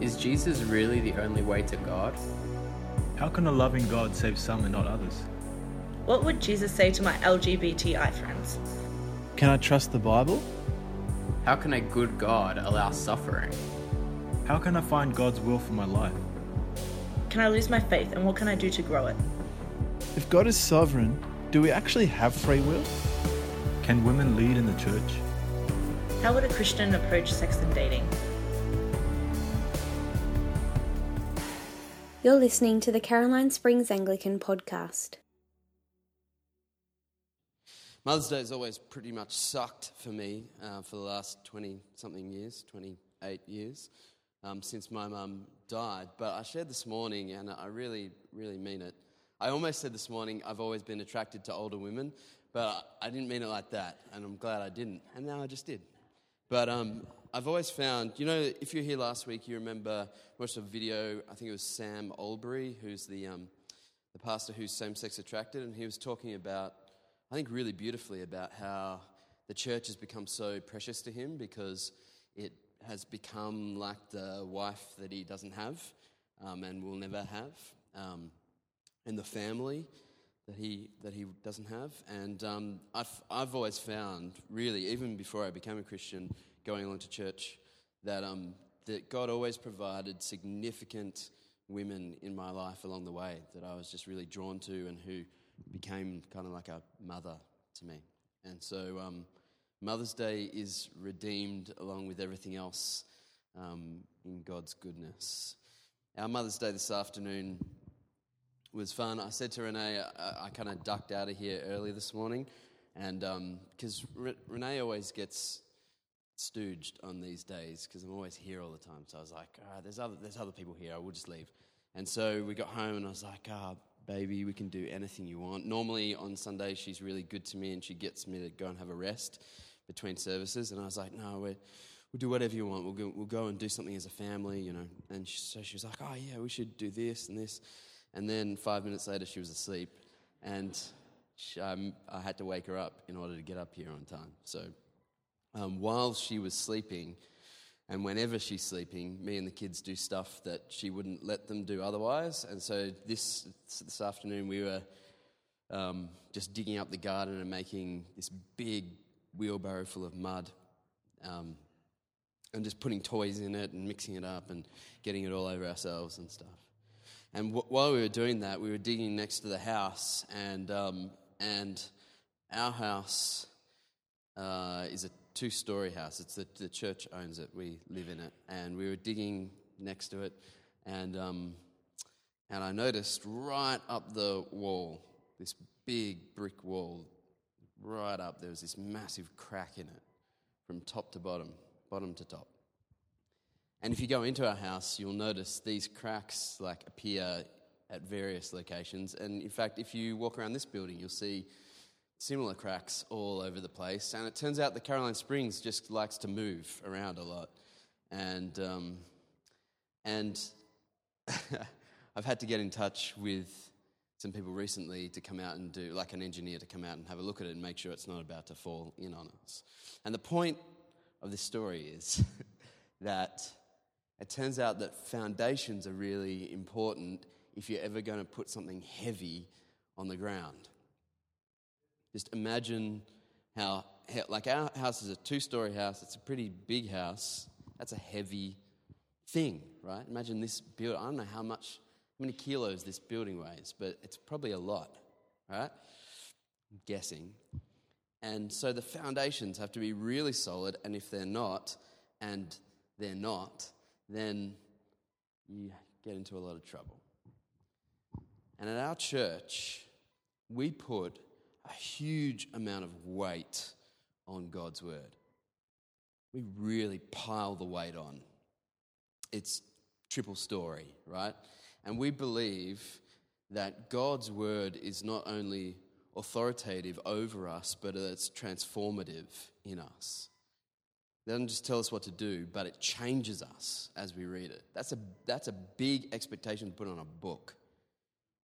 Is Jesus really the only way to God? How can a loving God save some and not others? What would Jesus say to my LGBTI friends? Can I trust the Bible? How can a good God allow suffering? How can I find God's will for my life? Can I lose my faith and what can I do to grow it? If God is sovereign, do we actually have free will? Can women lead in the church? How would a Christian approach sex and dating? You're listening to the Caroline Springs Anglican podcast. Mother's Day has always pretty much sucked for me uh, for the last 20 something years, 28 years, um, since my mum died. But I shared this morning, and I really, really mean it. I almost said this morning, I've always been attracted to older women, but I didn't mean it like that, and I'm glad I didn't. And now I just did. But um, I've always found, you know, if you were here last week, you remember watched a video. I think it was Sam Allberry, who's the um, the pastor who's same-sex attracted, and he was talking about, I think, really beautifully about how the church has become so precious to him because it has become like the wife that he doesn't have um, and will never have, um, and the family that he that he doesn't have. And um, I've I've always found, really, even before I became a Christian, going along to church, that um, that God always provided significant women in my life along the way that I was just really drawn to and who became kind of like a mother to me. And so um, Mother's Day is redeemed along with everything else um, in God's goodness. Our Mother's Day this afternoon was fun. I said to Renee, I, I kind of ducked out of here early this morning, and because um, Re- Renee always gets stooged on these days because I'm always here all the time. So I was like, right, there's other, there's other people here. I will just leave. And so we got home, and I was like, ah, oh, baby, we can do anything you want. Normally on Sunday, she's really good to me, and she gets me to go and have a rest between services. And I was like, no, we're, we'll do whatever you want. We'll go, we'll go and do something as a family, you know. And she, so she was like, oh, yeah, we should do this and this. And then five minutes later, she was asleep, and she, um, I had to wake her up in order to get up here on time. So um, while she was sleeping, and whenever she's sleeping, me and the kids do stuff that she wouldn't let them do otherwise. And so this this afternoon, we were um, just digging up the garden and making this big wheelbarrow full of mud. Um, and just putting toys in it and mixing it up and getting it all over ourselves and stuff. And w- while we were doing that, we were digging next to the house, and um, and our house uh, is a two-story house. It's the, the church owns it. We live in it, and we were digging next to it, and um, and I noticed right up the wall, this big brick wall, right up there was this massive crack in it, from top to bottom, bottom to top. And if you go into our house, you'll notice these cracks like appear at various locations. And in fact, if you walk around this building, you'll see similar cracks all over the place. And it turns out the Caroline Springs just likes to move around a lot. And um, and I've had to get in touch with some people recently to come out and do, like an engineer to come out and have a look at it and make sure it's not about to fall in on us. And the point of this story is that it turns out that foundations are really important if you're ever going to put something heavy on the ground. Just imagine how, like, our house is a two story house, it's a pretty big house. That's a heavy thing, right? Imagine this building. I don't know how much, how many kilos this building weighs, but it's probably a lot, right? I'm guessing. And so the foundations have to be really solid, and if they're not, and they're not, then you get into a lot of trouble. And at our church, we put a huge amount of weight on God's word. We really pile the weight on. It's triple story, right? And we believe that God's word is not only authoritative over us, but it's transformative in us. It doesn't just tell us what to do, but it changes us as we read it. That's a, that's a big expectation to put on a book.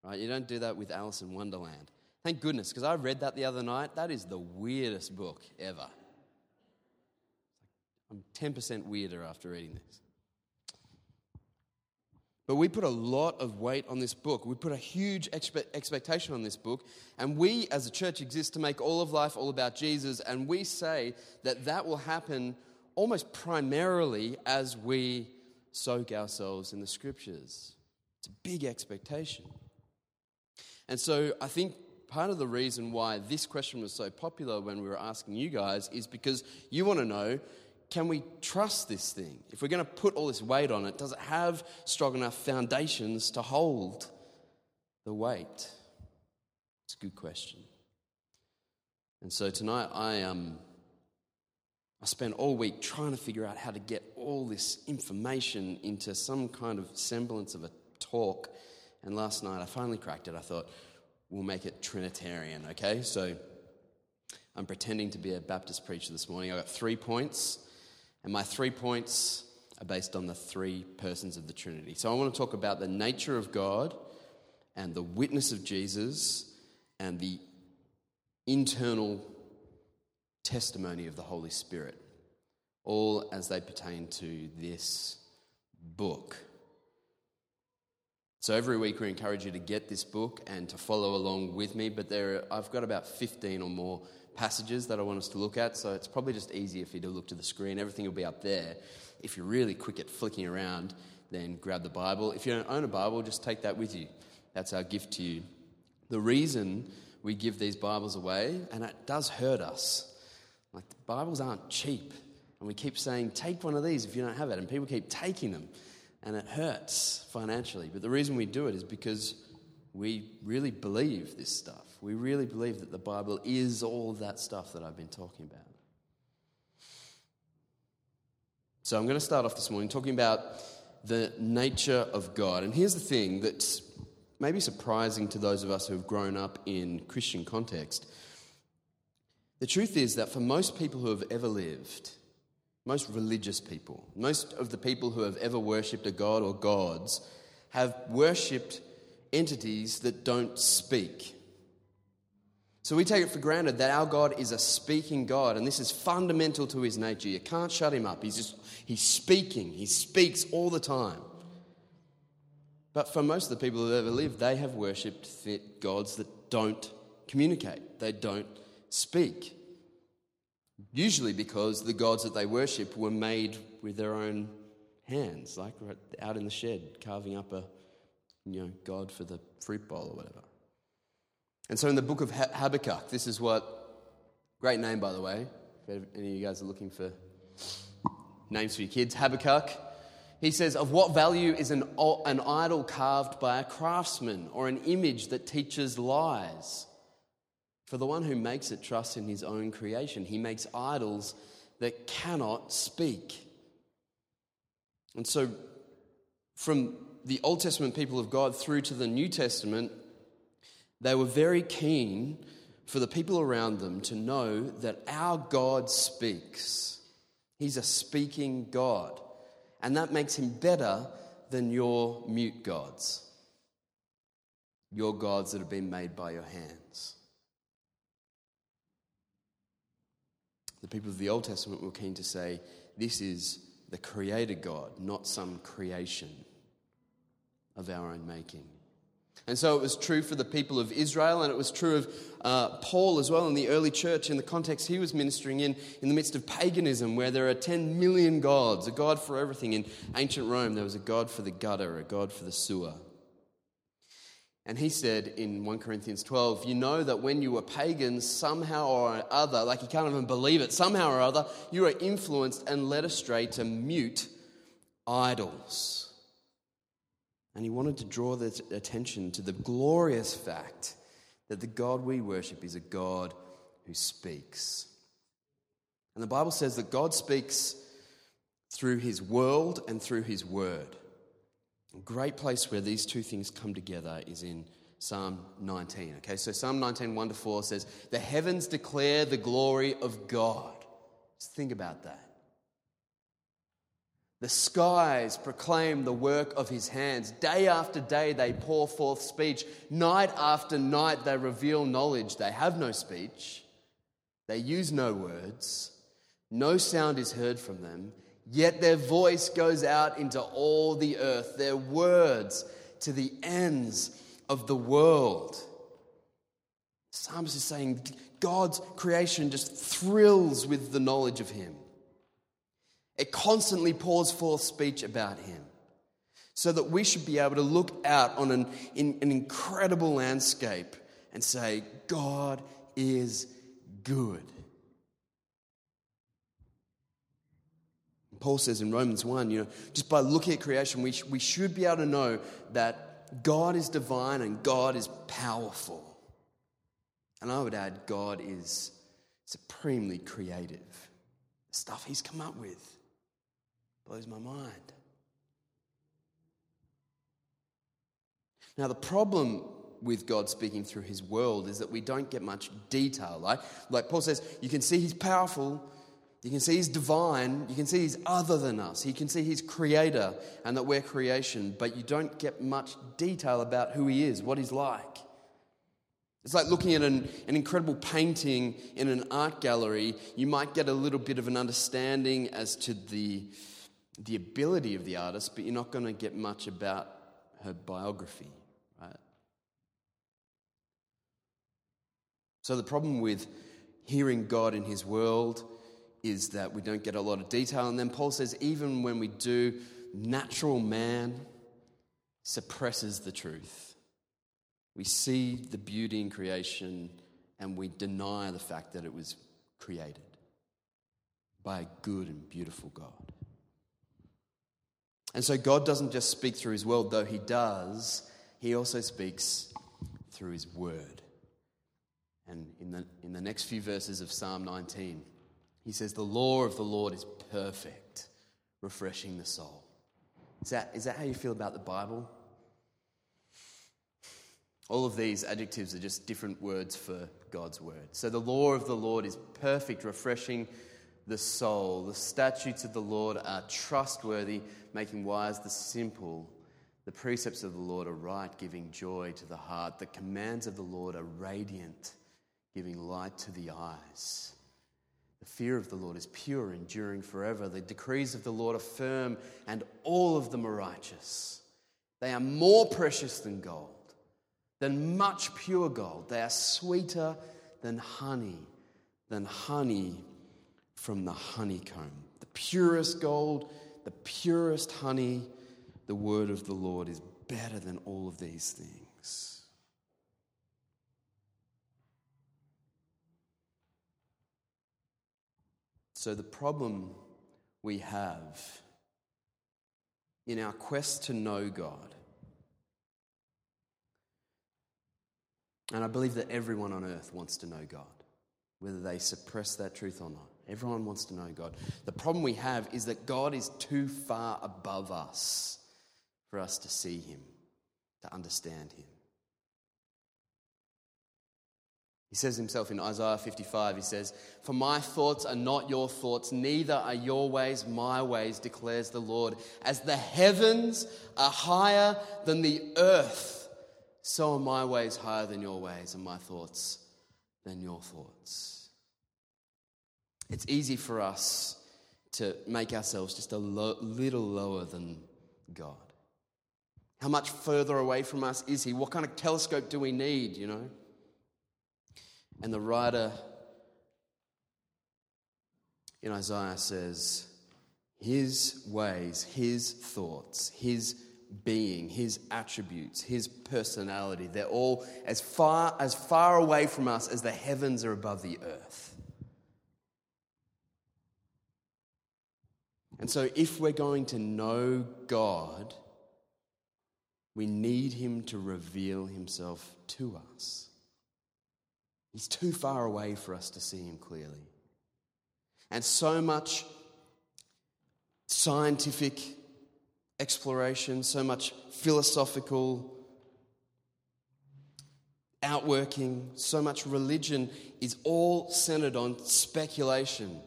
Right? You don't do that with Alice in Wonderland. Thank goodness, because I read that the other night. That is the weirdest book ever. I'm 10% weirder after reading this. But we put a lot of weight on this book. We put a huge expe- expectation on this book. And we as a church exist to make all of life all about Jesus. And we say that that will happen almost primarily as we soak ourselves in the scriptures. It's a big expectation. And so I think part of the reason why this question was so popular when we were asking you guys is because you want to know can we trust this thing? If we're going to put all this weight on it, does it have strong enough foundations to hold the weight? It's a good question. And so tonight I um I spent all week trying to figure out how to get all this information into some kind of semblance of a talk. And last night I finally cracked it. I thought, we'll make it Trinitarian, okay? So I'm pretending to be a Baptist preacher this morning. I've got three points, and my three points are based on the three persons of the Trinity. So I want to talk about the nature of God and the witness of Jesus and the internal testimony of the Holy Spirit, all as they pertain to this book. So every week we encourage you to get this book and to follow along with me. But there, are, I've got about 15 or more passages that I want us to look at. So it's probably just easier for you to look to the screen. Everything will be up there. If you're really quick at flicking around, then grab the Bible. If you don't own a Bible, just take that with you. That's our gift to you. The reason we give these Bibles away, and it does hurt us, like the Bibles aren't cheap. And we keep saying, take one of these if you don't have it. And people keep taking them and it hurts financially. But the reason we do it is because we really believe this stuff. We really believe that the Bible is all of that stuff that I've been talking about. So I'm going to start off this morning talking about the nature of God. And here's the thing that's maybe surprising to those of us who have grown up in Christian context. The truth is that for most people who have ever lived, most religious people, most of the people who have ever worshipped a god or gods, have worshipped entities that don't speak. So we take it for granted that our God is a speaking God, and this is fundamental to his nature. You can't shut him up. He's just he's speaking. He speaks all the time. But for most of the people who have ever lived, they have worshipped gods that don't communicate. They don't speak. Usually because the gods that they worship were made with their own hands, like out in the shed, carving up a you know, god for the fruit bowl or whatever. And so in the book of Habakkuk, this is what, great name by the way, if any of you guys are looking for names for your kids, Habakkuk. He says, Of what value is an, an idol carved by a craftsman or an image that teaches lies? For the one who makes it trusts in his own creation. He makes idols that cannot speak. And so, from the Old Testament people of God through to the New Testament, they were very keen for the people around them to know that our God speaks. He's a speaking God. And that makes him better than your mute gods, your gods that have been made by your hands. The people of the Old Testament were keen to say, this is the creator God, not some creation of our own making. And so it was true for the people of Israel, and it was true of uh, Paul as well in the early church, in the context he was ministering in, in the midst of paganism, where there are 10 million gods, a god for everything. In ancient Rome, there was a god for the gutter, a god for the sewer. And he said in 1 Corinthians 12, You know that when you were pagans, somehow or other, like you can't even believe it, somehow or other, you were influenced and led astray to mute idols. And he wanted to draw the attention to the glorious fact that the God we worship is a God who speaks. And the Bible says that God speaks through his world and through his word. Great place where these two things come together is in Psalm 19. Okay, so Psalm 19, 1 to 4 says, The heavens declare the glory of God. Just think about that. The skies proclaim the work of his hands. Day after day they pour forth speech. Night after night they reveal knowledge. They have no speech, they use no words, no sound is heard from them, Yet their voice goes out into all the earth, their words to the ends of the world. Psalmist is saying God's creation just thrills with the knowledge of Him. It constantly pours forth speech about Him. So that we should be able to look out on an, in, an incredible landscape and say, God is good. Paul says in Romans 1, you know, just by looking at creation, we, sh- we should be able to know that God is divine and God is powerful. And I would add, God is supremely creative. The stuff he's come up with blows my mind. Now, the problem with God speaking through his world is that we don't get much detail. Like, like Paul says, you can see he's powerful, you can see he's divine, you can see he's other than us, you can see he's creator and that we're creation, but you don't get much detail about who he is, what he's like. It's like looking at an, an incredible painting in an art gallery. You might get a little bit of an understanding as to the, the ability of the artist, but you're not going to get much about her biography. Right? So, the problem with hearing God in His world is that we don't get a lot of detail. And then Paul says, even when we do, natural man suppresses the truth. We see the beauty in creation and we deny the fact that it was created by a good and beautiful God. And so God doesn't just speak through his world, though he does, he also speaks through his word. And in the, in the next few verses of Psalm 19, he says, The law of the Lord is perfect, refreshing the soul. Is that, is that how you feel about the Bible? All of these adjectives are just different words for God's word. So the law of the Lord is perfect, refreshing the soul. The statutes of the Lord are trustworthy, making wise the simple. The precepts of the Lord are right, giving joy to the heart. The commands of the Lord are radiant giving light to the eyes. The fear of the Lord is pure, enduring forever. The decrees of the Lord are firm, and all of them are righteous. They are more precious than gold, than much pure gold. They are sweeter than honey, than honey from the honeycomb. The purest gold, the purest honey, the word of the Lord is better than all of these things. So, the problem we have in our quest to know God, and I believe that everyone on earth wants to know God, whether they suppress that truth or not. Everyone wants to know God. The problem we have is that God is too far above us for us to see Him, to understand Him. He says himself in Isaiah 55, he says, For my thoughts are not your thoughts, neither are your ways my ways, declares the Lord. As the heavens are higher than the earth, so are my ways higher than your ways, and my thoughts than your thoughts. It's easy for us to make ourselves just a lo- little lower than God. How much further away from us is He? What kind of telescope do we need, you know? And the writer in Isaiah says, His ways, His thoughts, His being, His attributes, His personality, they're all as far, as far away from us as the heavens are above the earth. And so, if we're going to know God, we need Him to reveal Himself to us. He's too far away for us to see him clearly. And so much scientific exploration, so much philosophical outworking, so much religion is all centered on speculation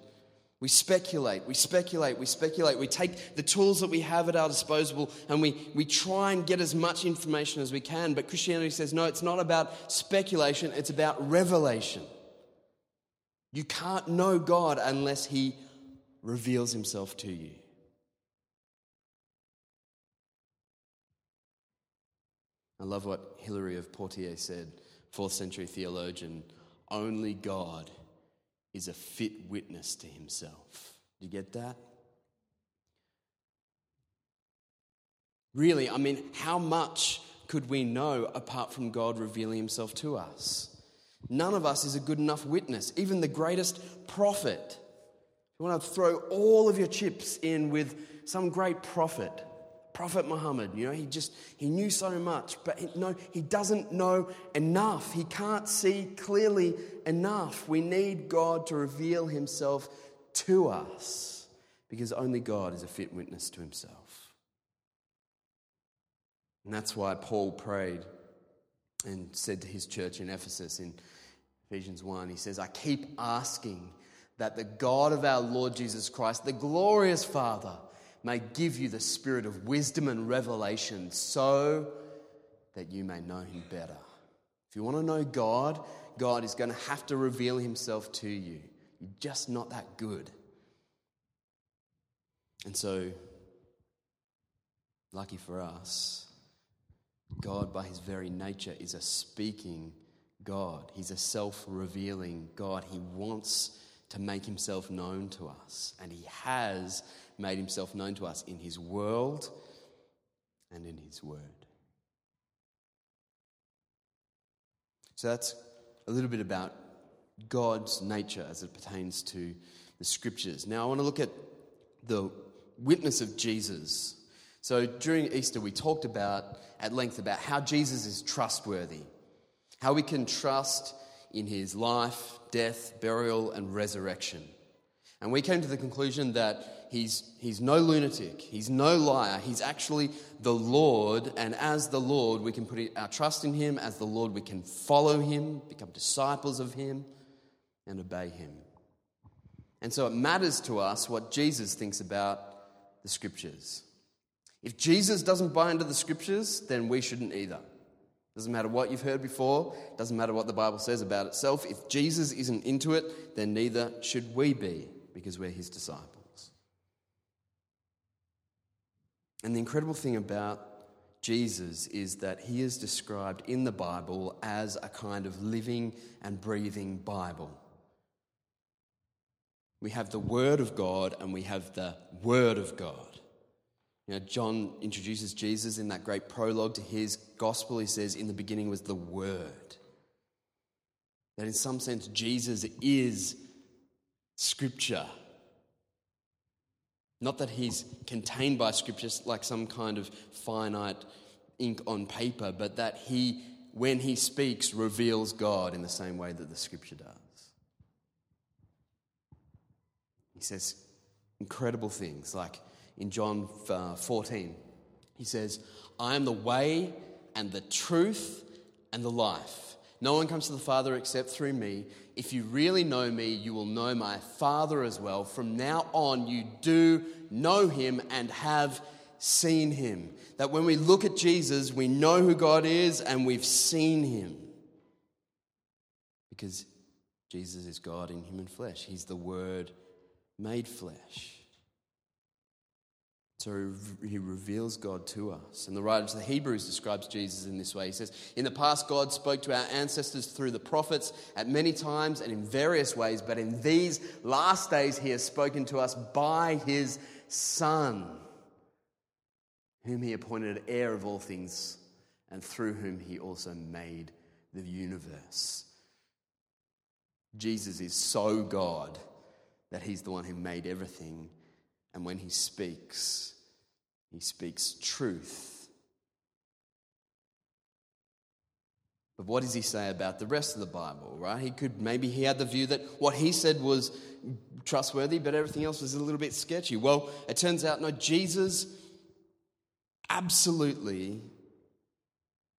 we speculate, we speculate, we speculate. We take the tools that we have at our disposal and we, we try and get as much information as we can. But Christianity says, no, it's not about speculation, it's about revelation. You can't know God unless He reveals Himself to you. I love what Hilary of Poitiers said, fourth century theologian. Only God is a fit witness to himself. Do you get that? Really, I mean, how much could we know apart from God revealing himself to us? None of us is a good enough witness, even the greatest prophet. You want to throw all of your chips in with some great prophet, Prophet Muhammad. You know, he just, he knew so much, but he, no, he doesn't know enough. He can't see clearly enough. We need God to reveal himself to us because only God is a fit witness to himself. And that's why Paul prayed and said to his church in Ephesus in Ephesians 1, he says, I keep asking that the God of our Lord Jesus Christ, the glorious Father, may give you the spirit of wisdom and revelation so that you may know him better. If you want to know God, God is going to have to reveal himself to you. You're just not that good. And so, lucky for us, God, by his very nature, is a speaking God. He's a self revealing God. He wants to make himself known to us, and he has made himself known to us in his world and in his word. So that's a little bit about God's nature as it pertains to the scriptures. Now, I want to look at the witness of Jesus. So during Easter, we talked about at length about how Jesus is trustworthy, how we can trust in his life, death, burial, and resurrection. And we came to the conclusion that he's, he's no lunatic, he's no liar, he's actually the Lord, and as the Lord, we can put our trust in him, as the Lord, we can follow him, become disciples of him, and obey him. And so it matters to us what Jesus thinks about the scriptures. If Jesus doesn't buy into the scriptures, then we shouldn't either. Doesn't matter what you've heard before, doesn't matter what the Bible says about itself. If Jesus isn't into it, then neither should we be because we're his disciples. And the incredible thing about Jesus is that he is described in the Bible as a kind of living and breathing Bible. We have the Word of God and we have the Word of God. You know, John introduces Jesus in that great prologue to his gospel. He says, In the beginning was the Word. That in some sense, Jesus is Scripture. Not that he's contained by Scripture like some kind of finite ink on paper, but that he, when he speaks, reveals God in the same way that the Scripture does. He says incredible things like in John uh, 14. He says, I am the way and the truth and the life. No one comes to the Father except through me. If you really know me, you will know my Father as well. From now on, you do know him and have seen him. That when we look at Jesus, we know who God is and we've seen him. Because Jesus is God in human flesh, he's the Word made flesh. So he reveals God to us. And the writer to the Hebrews describes Jesus in this way. He says, In the past, God spoke to our ancestors through the prophets at many times and in various ways, but in these last days, he has spoken to us by his Son, whom he appointed heir of all things, and through whom he also made the universe. Jesus is so God that he's the one who made everything and when he speaks, he speaks truth. But what does he say about the rest of the Bible, right? He could maybe he had the view that what he said was trustworthy, but everything else was a little bit sketchy. Well, it turns out no, Jesus absolutely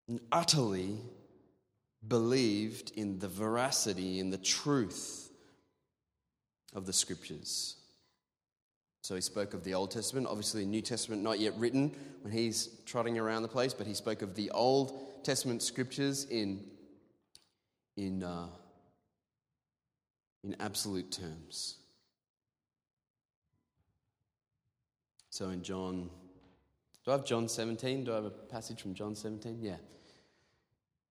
and utterly believed in the veracity and the truth of the scriptures. So he spoke of the Old Testament, obviously New Testament not yet written when he's trotting around the place, but he spoke of the Old Testament scriptures in, in, uh, in absolute terms. So in John, do I have John 17? Do I have a passage from John 17? Yeah.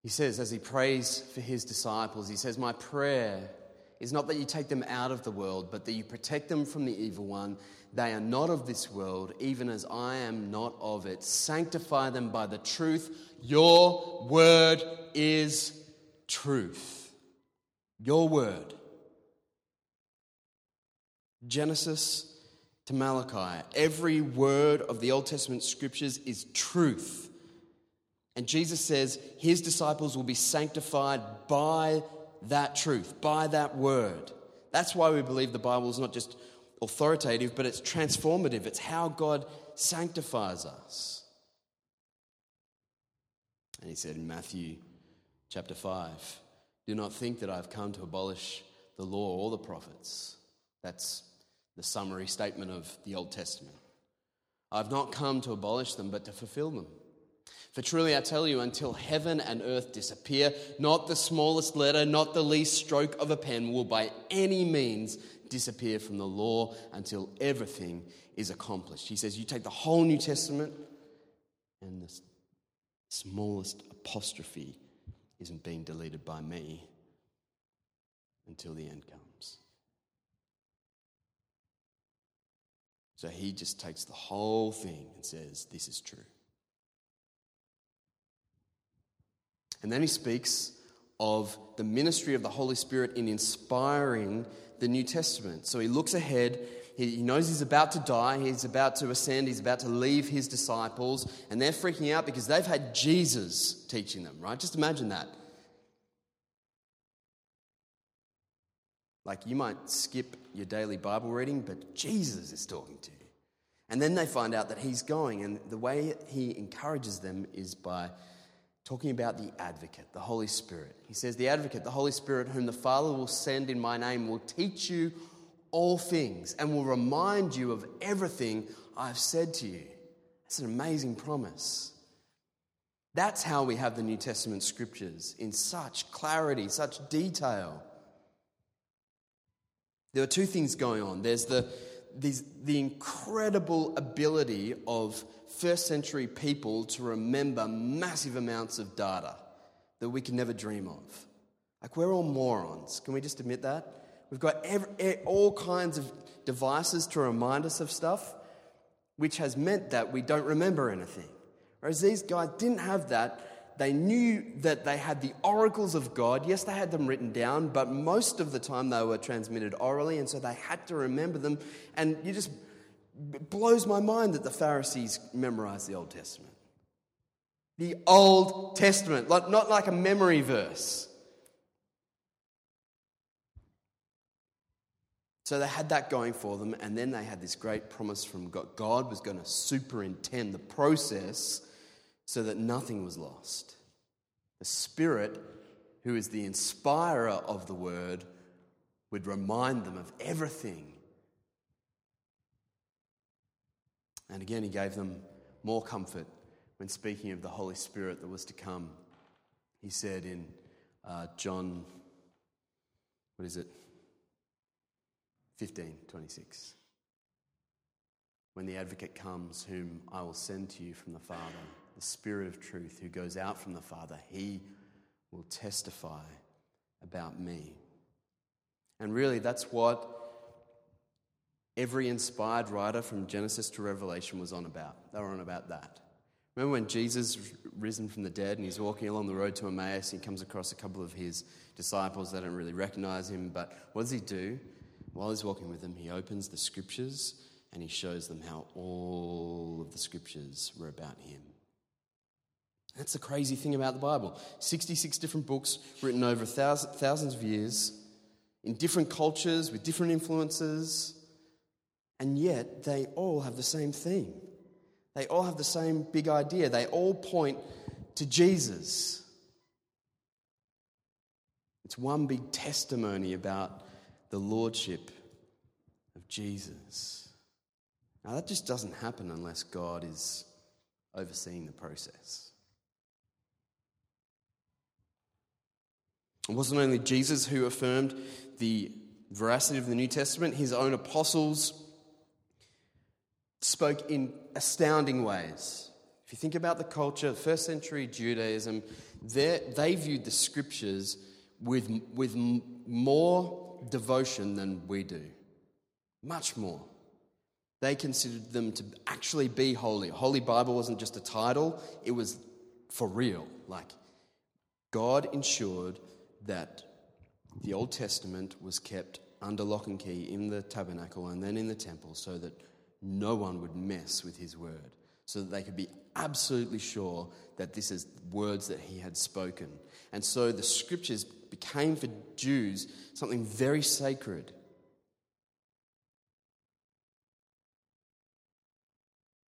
He says, as he prays for his disciples, he says, My prayer is not that you take them out of the world, but that you protect them from the evil one. They are not of this world, even as I am not of it. Sanctify them by the truth. Your word is truth. Your word. Genesis to Malachi, every word of the Old Testament scriptures is truth. And Jesus says his disciples will be sanctified by that truth, by that word. That's why we believe the Bible is not just authoritative, but it's transformative. It's how God sanctifies us. And he said in Matthew chapter 5 Do not think that I've come to abolish the law or the prophets. That's the summary statement of the Old Testament. I've not come to abolish them, but to fulfill them. For truly I tell you, until heaven and earth disappear, not the smallest letter, not the least stroke of a pen will by any means disappear from the law until everything is accomplished. He says, You take the whole New Testament, and the smallest apostrophe isn't being deleted by me until the end comes. So he just takes the whole thing and says, This is true. And then he speaks of the ministry of the Holy Spirit in inspiring the New Testament. So he looks ahead. He knows he's about to die. He's about to ascend. He's about to leave his disciples. And they're freaking out because they've had Jesus teaching them, right? Just imagine that. Like you might skip your daily Bible reading, but Jesus is talking to you. And then they find out that he's going, and the way he encourages them is by talking about the advocate, the Holy Spirit. He says, The advocate, the Holy Spirit, whom the Father will send in my name, will teach you all things and will remind you of everything I've said to you. That's an amazing promise. That's how we have the New Testament scriptures in such clarity, such detail. There are two things going on. There's the, these, the incredible ability of first century people to remember massive amounts of data that we can never dream of. Like, we're all morons. Can we just admit that? We've got every, all kinds of devices to remind us of stuff, which has meant that we don't remember anything. Whereas these guys didn't have that. They knew that they had the oracles of God. Yes, they had them written down, but most of the time they were transmitted orally, and so they had to remember them. And you just it blows my mind that the Pharisees memorized the Old Testament. The Old Testament, not like a memory verse. So they had that going for them, and then they had this great promise from God. God was going to superintend the process so that nothing was lost. The Spirit, who is the inspirer of the word, would remind them of everything And again, he gave them more comfort when speaking of the Holy Spirit that was to come. He said in uh, John, what is it? 15, 26. When the advocate comes, whom I will send to you from the Father, the Spirit of truth who goes out from the Father, he will testify about me. And really, that's what every inspired writer from Genesis to Revelation was on about. They were on about that. Remember when Jesus risen from the dead and he's walking along the road to Emmaus, he comes across a couple of his disciples. They don't really recognize him, but what does he do? While he's walking with them, he opens the scriptures and he shows them how all of the scriptures were about him. That's the crazy thing about the Bible 66 different books written over thousands of years in different cultures with different influences and yet, they all have the same theme. They all have the same big idea. They all point to Jesus. It's one big testimony about the lordship of Jesus. Now, that just doesn't happen unless God is overseeing the process. It wasn't only Jesus who affirmed the veracity of the New Testament, his own apostles spoke in astounding ways. If you think about the culture, first century Judaism, They're, viewed the scriptures with, with more devotion than we do. Much more. They considered them to actually be holy. Holy Bible wasn't just a title, it was for real. Like, God ensured that the Old Testament was kept under lock and key in the tabernacle and then in the temple so that no one would mess with his word, so that they could be absolutely sure that this is words that he had spoken. And so the scriptures became for Jews something very sacred.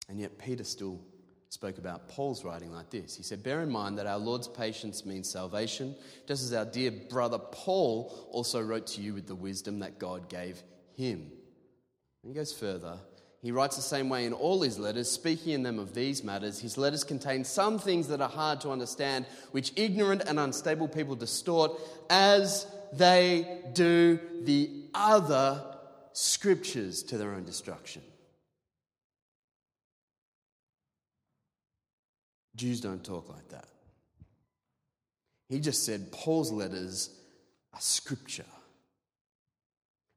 And yet, Peter still spoke about Paul's writing like this. He said, Bear in mind that our Lord's patience means salvation, just as our dear brother Paul also wrote to you with the wisdom that God gave him. And he goes further. He writes the same way in all his letters, speaking in them of these matters. His letters contain some things that are hard to understand, which ignorant and unstable people distort, as they do the other scriptures to their own destruction. Jews don't talk like that. He just said Paul's letters are scripture.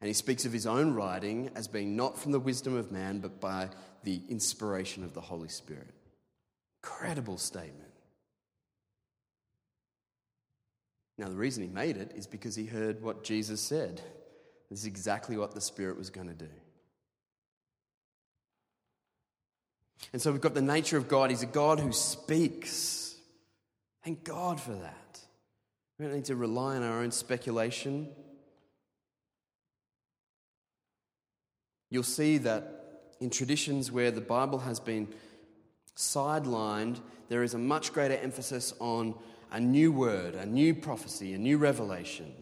And he speaks of his own writing as being not from the wisdom of man, but by the inspiration of the Holy Spirit. Incredible statement. Now, the reason he made it is because he heard what Jesus said. This is exactly what the Spirit was going to do. And so we've got the nature of God. He's a God who speaks. Thank God for that. We don't need to rely on our own speculation. You'll see that in traditions where the Bible has been sidelined, there is a much greater emphasis on a new word, a new prophecy, a new revelation.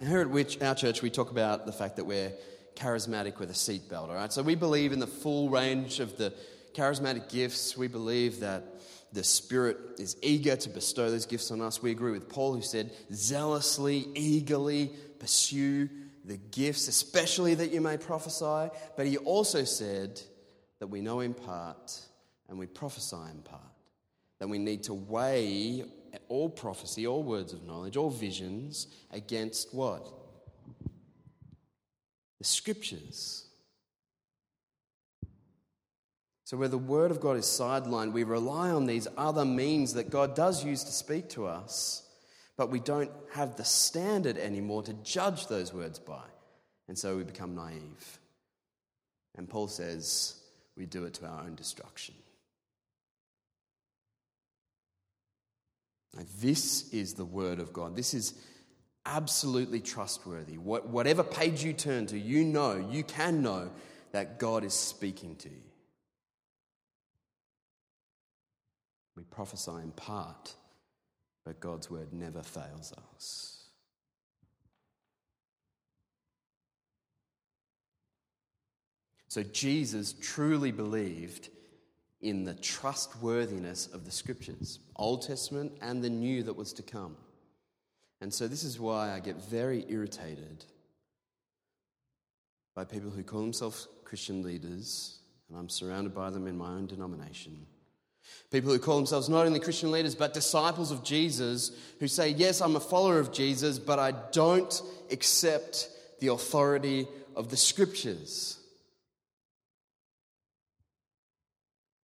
And here at which our church, we talk about the fact that we're charismatic with a seatbelt, all right? So we believe in the full range of the charismatic gifts. We believe that the Spirit is eager to bestow those gifts on us. We agree with Paul, who said, zealously, eagerly pursue the gifts, especially that you may prophesy. But he also said that we know in part and we prophesy in part. That we need to weigh all prophecy, all words of knowledge, all visions against what? The scriptures. So, where the Word of God is sidelined, we rely on these other means that God does use to speak to us but we don't have the standard anymore to judge those words by. And so we become naive. And Paul says we do it to our own destruction. Now, this is the Word of God. This is absolutely trustworthy. What, whatever page you turn to, you know, you can know that God is speaking to you. We prophesy in part but God's word never fails us. So Jesus truly believed in the trustworthiness of the scriptures, Old Testament and the new that was to come. And so this is why I get very irritated by people who call themselves Christian leaders, and I'm surrounded by them in my own denomination People who call themselves not only Christian leaders, but disciples of Jesus, who say, Yes, I'm a follower of Jesus, but I don't accept the authority of the scriptures.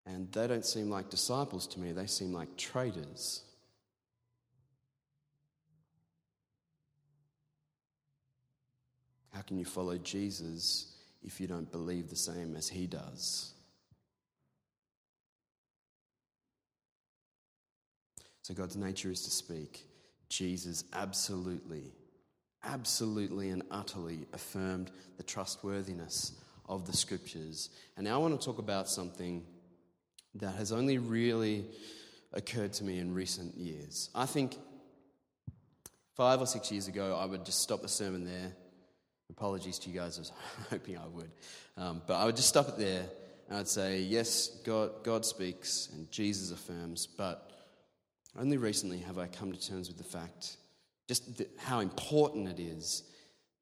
And they don't seem like disciples to me, they seem like traitors. How can you follow Jesus if you don't believe the same as he does? So God's nature is to speak. Jesus absolutely, absolutely and utterly affirmed the trustworthiness of the scriptures. And now I want to talk about something that has only really occurred to me in recent years. I think five or six years ago, I would just stop the sermon there. Apologies to you guys, I was hoping I would. Um, but I would just stop it there and I'd say, yes, God, God speaks and Jesus affirms, but only recently have I come to terms with the fact just how important it is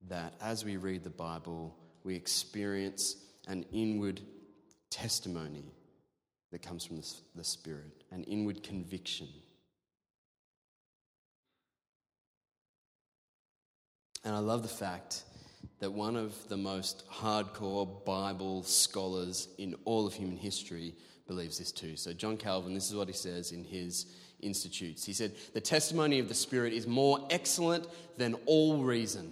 that as we read the Bible, we experience an inward testimony that comes from the, the Spirit, an inward conviction. And I love the fact that one of the most hardcore Bible scholars in all of human history believes this too. So, John Calvin, this is what he says in his Institutes. He said, The testimony of the Spirit is more excellent than all reason.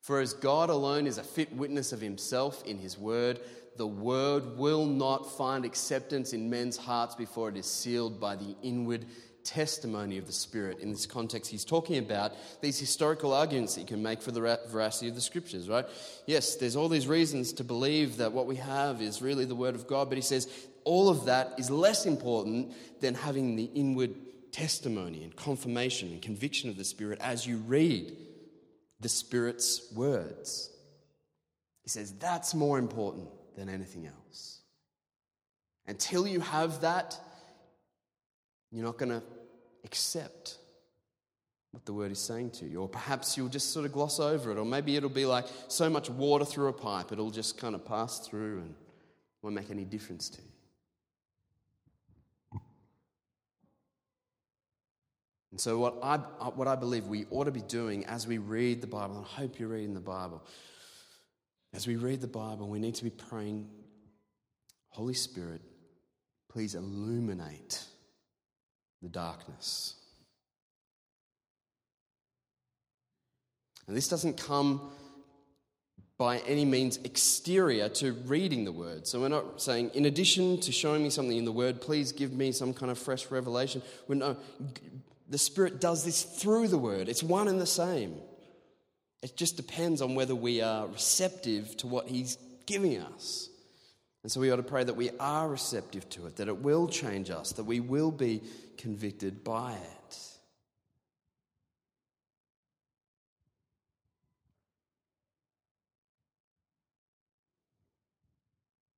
For as God alone is a fit witness of himself in his word, the word will not find acceptance in men's hearts before it is sealed by the inward testimony of the Spirit. In this context, he's talking about these historical arguments that you can make for the veracity of the Scriptures, right? Yes, there's all these reasons to believe that what we have is really the Word of God, but he says all of that is less important than having the inward testimony and confirmation and conviction of the Spirit as you read the Spirit's words. He says that's more important than anything else. Until you have that, you're not going to accept what the word is saying to you. Or perhaps you'll just sort of gloss over it. Or maybe it'll be like so much water through a pipe, it'll just kind of pass through and won't make any difference to you. And so, what I, what I believe we ought to be doing as we read the Bible, and I hope you're reading the Bible, as we read the Bible, we need to be praying, Holy Spirit, please illuminate the darkness. And this doesn't come by any means exterior to reading the word. So we're not saying, in addition to showing me something in the word, please give me some kind of fresh revelation. We're no, the Spirit does this through the Word. It's one and the same. It just depends on whether we are receptive to what He's giving us. And so we ought to pray that we are receptive to it, that it will change us, that we will be convicted by it.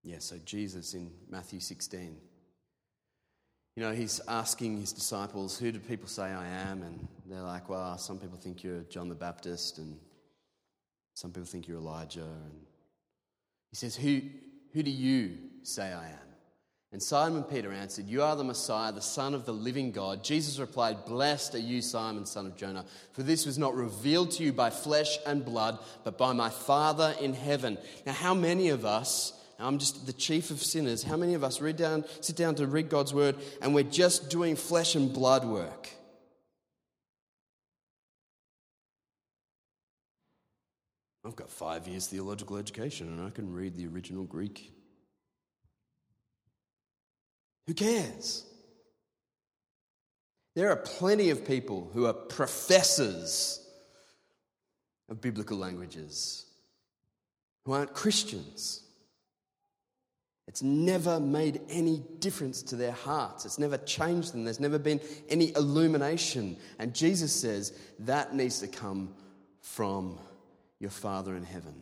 Yeah, so Jesus in Matthew 16 you know, he's asking his disciples, Who do people say I am? And they're like, Well, some people think you're John the Baptist, and some people think you're Elijah. And he says, Who, who do you say I am? And Simon Peter answered, You are the Messiah, the Son of the living God. Jesus replied, Blessed are you, Simon, son of Jonah, for this was not revealed to you by flesh and blood, but by my Father in heaven. Now, how many of us I'm just the chief of sinners. How many of us read down, sit down to read God's word and we're just doing flesh and blood work? I've got five years theological education and I can read the original Greek. Who cares? There are plenty of people who are professors of biblical languages who aren't Christians. It's never made any difference to their hearts. It's never changed them. There's never been any illumination. And Jesus says that needs to come from your Father in heaven.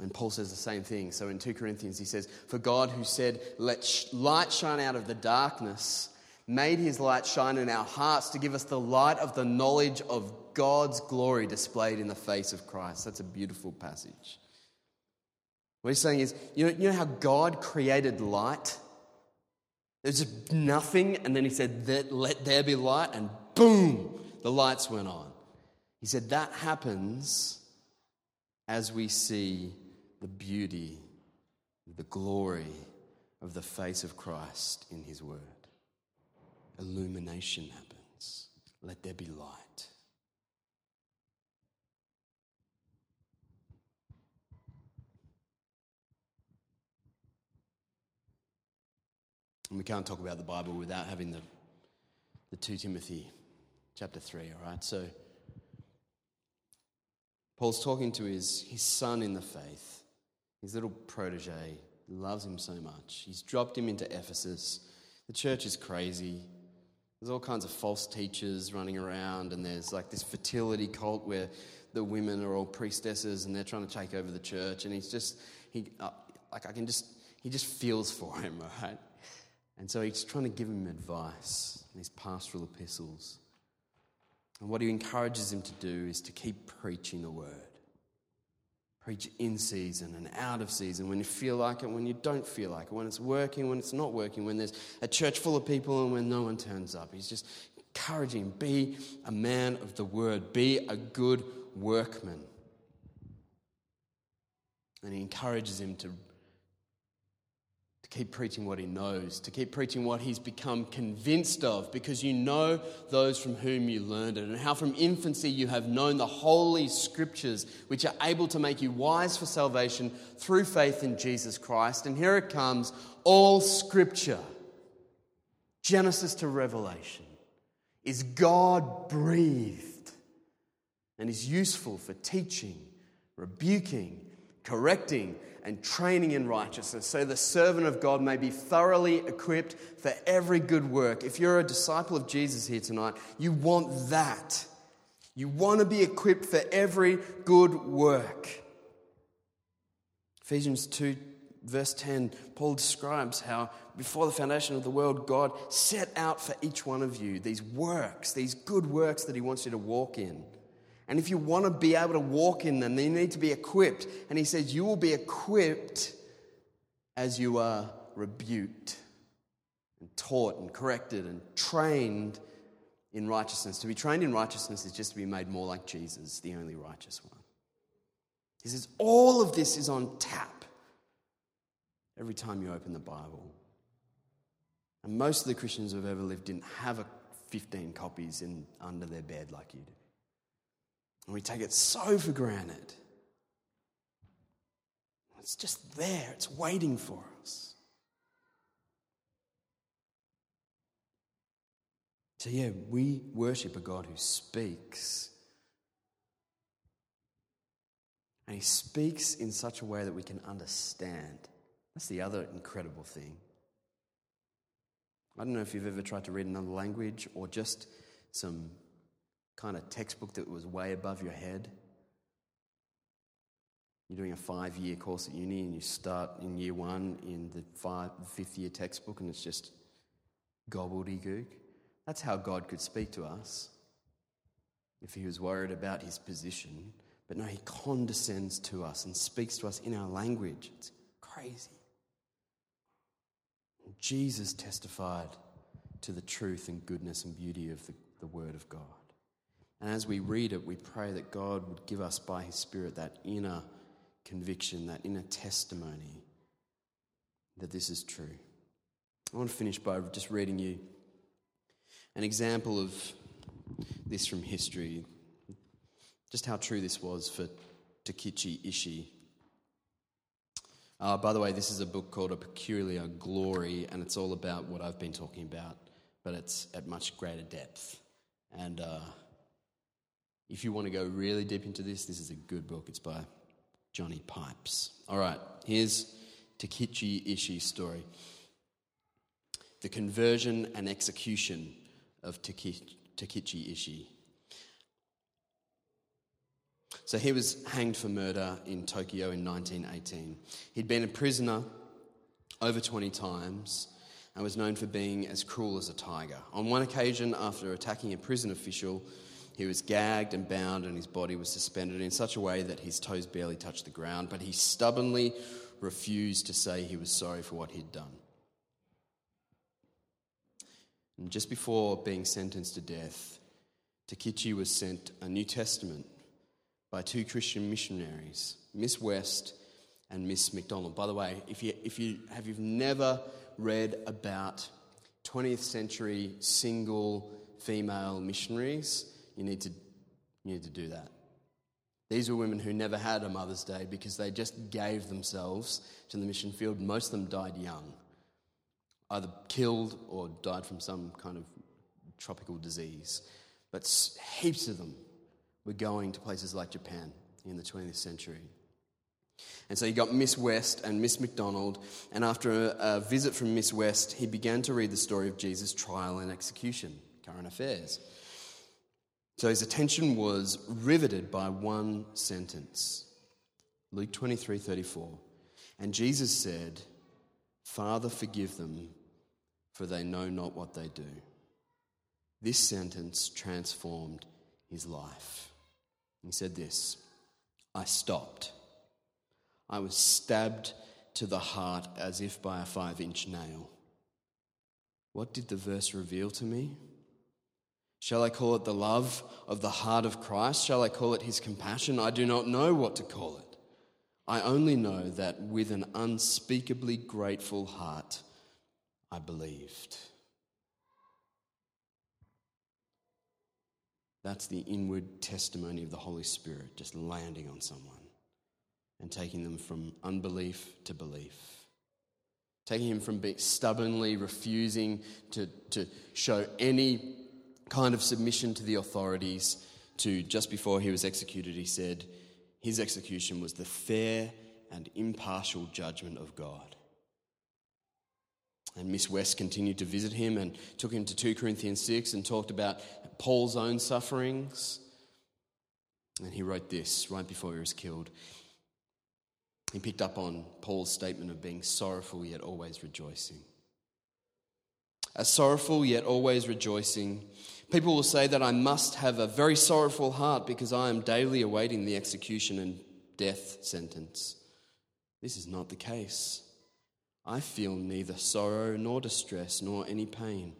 And Paul says the same thing. So in 2 Corinthians, he says, For God, who said, Let light shine out of the darkness, made his light shine in our hearts to give us the light of the knowledge of God's glory displayed in the face of Christ. That's a beautiful passage. What he's saying is, you know, you know how God created light? There's nothing, and then he said, Let there be light, and boom, the lights went on. He said, That happens as we see the beauty, the glory of the face of Christ in his word. Illumination happens. Let there be light. And we can't talk about the Bible without having the, the 2 Timothy chapter 3, all right? So, Paul's talking to his, his son in the faith, his little protege, loves him so much. He's dropped him into Ephesus. The church is crazy. There's all kinds of false teachers running around, and there's like this fertility cult where the women are all priestesses and they're trying to take over the church. And he's just, he, uh, like, I can just, he just feels for him, right? And so he's trying to give him advice in his pastoral epistles. And what he encourages him to do is to keep preaching the word. Preach in season and out of season, when you feel like it, when you don't feel like it, when it's working, when it's not working, when there's a church full of people and when no one turns up. He's just encouraging, be a man of the word, be a good workman. And he encourages him to to keep preaching what he knows, to keep preaching what he's become convinced of, because you know those from whom you learned it, and how from infancy you have known the holy scriptures, which are able to make you wise for salvation through faith in Jesus Christ. And here it comes all scripture, Genesis to Revelation, is God breathed and is useful for teaching, rebuking, correcting, and training in righteousness, so the servant of God may be thoroughly equipped for every good work. If you're a disciple of Jesus here tonight, you want that. You want to be equipped for every good work. Ephesians 2, verse 10, Paul describes how before the foundation of the world, God set out for each one of you these works, these good works that He wants you to walk in. And if you want to be able to walk in them, then you need to be equipped. And he says, You will be equipped as you are rebuked and taught and corrected and trained in righteousness. To be trained in righteousness is just to be made more like Jesus, the only righteous one. He says, All of this is on tap every time you open the Bible. And most of the Christians who've ever lived didn't have a 15 copies in, under their bed like you do. And we take it so for granted. It's just there, it's waiting for us. So, yeah, we worship a God who speaks. And he speaks in such a way that we can understand. That's the other incredible thing. I don't know if you've ever tried to read another language or just some kind of textbook that was way above your head. You're doing a five year course at uni and you start in year one in the five, fifth year textbook and it's just gobbledygook. That's how God could speak to us if he was worried about his position. But no, he condescends to us and speaks to us in our language. It's crazy. Jesus testified to the truth and goodness and beauty of the, the Word of God. And as we read it, we pray that God would give us by His Spirit that inner conviction, that inner testimony that this is true. I want to finish by just reading you an example of this from history, just how true this was for Takichi Ishii. Uh, by the way, this is a book called A Peculiar Glory, and it's all about what I've been talking about, but it's at much greater depth. And uh, if you want to go really deep into this, this is a good book. It's by Johnny Pipes. All right, here's Takichi Ishii's story The conversion and execution of Takichi Ishii. So he was hanged for murder in Tokyo in 1918. He'd been a prisoner over 20 times and was known for being as cruel as a tiger. On one occasion, after attacking a prison official, he was gagged and bound, and his body was suspended in such a way that his toes barely touched the ground, but he stubbornly refused to say he was sorry for what he'd done. And just before being sentenced to death, Takichi was sent a New Testament by two Christian missionaries, Miss West and Miss McDonald. By the way, if you, if you have you've never read about 20th century single female missionaries, you need to, you need to do that. These were women who never had a Mother's Day because they just gave themselves to the mission field. Most of them died young, either killed or died from some kind of tropical disease. But heaps of them were going to places like Japan in the 20th century. And so he got Miss West and Miss McDonald, and after a, a visit from Miss West, he began to read the story of Jesus' trial and execution, current affairs. So his attention was riveted by one sentence. Luke 23 34. And Jesus said, Father, forgive them, for they know not what they do. This sentence transformed his life. He said this I stopped. I was stabbed to the heart as if by a five inch nail. What did the verse reveal to me? Shall I call it the love of the heart of Christ? Shall I call it his compassion? I do not know what to call it. I only know that with an unspeakably grateful heart, I believed. That's the inward testimony of the Holy Spirit just landing on someone and taking them from unbelief to belief. Taking him from being stubbornly refusing to, to show any kind of submission to the authorities to just before he was executed, he said his execution was the fair and impartial judgment of God. And Miss West continued to visit him and took him to 2 Corinthians 6 and talked about Paul's own sufferings. And he wrote this right before he was killed. He picked up on Paul's statement of being sorrowful yet always rejoicing. As sorrowful yet always rejoicing, people will say that I must have a very sorrowful heart because I am daily awaiting the execution and death sentence. This is not the case. I feel neither sorrow nor distress nor any pain.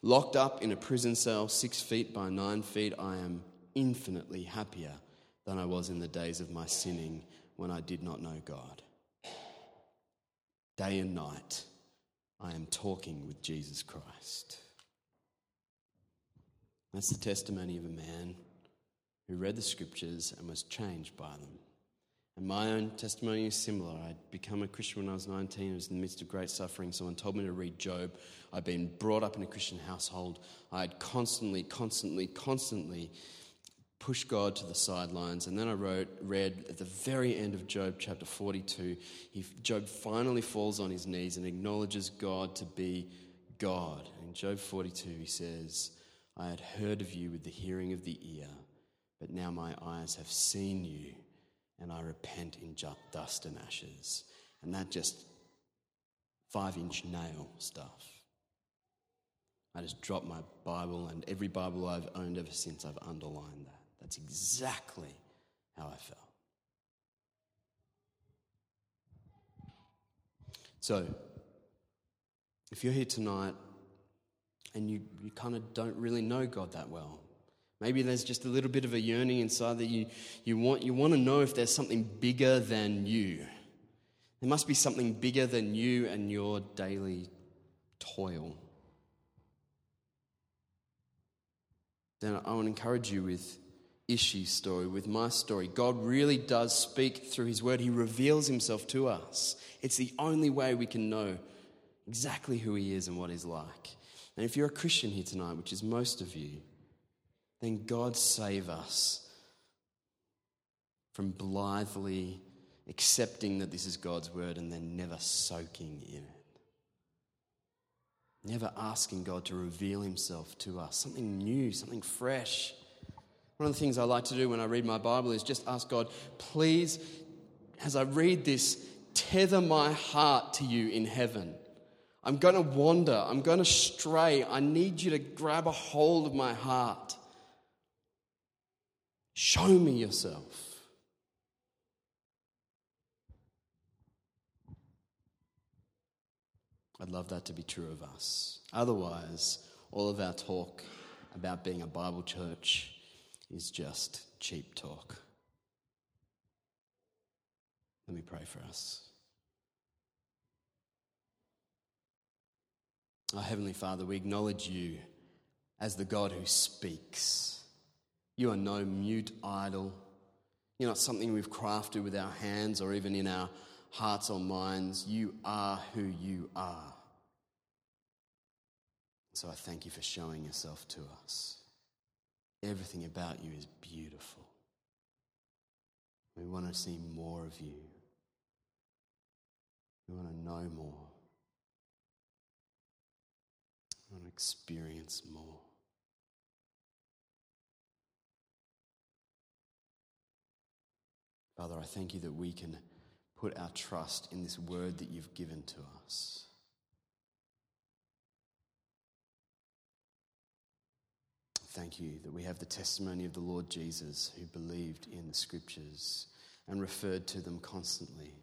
Locked up in a prison cell six feet by nine feet, I am infinitely happier than I was in the days of my sinning when I did not know God. Day and night, I am talking with Jesus Christ. That's the testimony of a man who read the scriptures and was changed by them. And my own testimony is similar. I'd become a Christian when I was 19. I was in the midst of great suffering. Someone told me to read Job. I'd been brought up in a Christian household. I had constantly, constantly, constantly pushed God to the sidelines. And then I wrote, read at the very end of Job chapter 42, he, Job finally falls on his knees and acknowledges God to be God. In Job 42, he says, I had heard of you with the hearing of the ear, but now my eyes have seen you and I repent in dust and ashes. And that just five inch nail stuff. I just dropped my Bible, and every Bible I've owned ever since, I've underlined that. That's exactly how I felt. So, if you're here tonight and you, you kind of don't really know God that well, Maybe there's just a little bit of a yearning inside that you, you, want, you want to know if there's something bigger than you. There must be something bigger than you and your daily toil. Then I want to encourage you with Ishii's story, with my story. God really does speak through His Word, He reveals Himself to us. It's the only way we can know exactly who He is and what He's like. And if you're a Christian here tonight, which is most of you, then God save us from blithely accepting that this is God's word and then never soaking in it. Never asking God to reveal himself to us, something new, something fresh. One of the things I like to do when I read my Bible is just ask God, please, as I read this, tether my heart to you in heaven. I'm going to wander. I'm going to stray. I need you to grab a hold of my heart. Show me yourself. I'd love that to be true of us. Otherwise, all of our talk about being a Bible church is just cheap talk. Let me pray for us. Our Heavenly Father, we acknowledge you as the God who speaks. You are no mute idol. You're not something we've crafted with our hands or even in our hearts or minds. You are who you are. So I thank you for showing yourself to us. Everything about you is beautiful. We want to see more of you. We want to know more. We want to experience more. Father, I thank you that we can put our trust in this word that you've given to us. Thank you that we have the testimony of the Lord Jesus who believed in the scriptures and referred to them constantly.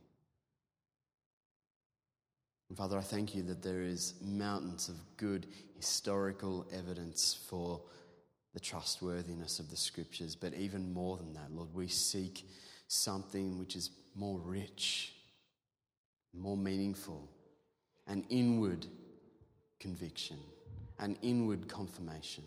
And Father, I thank you that there is mountains of good historical evidence for the trustworthiness of the scriptures, but even more than that, Lord, we seek something which is more rich, more meaningful, an inward conviction, an inward confirmation.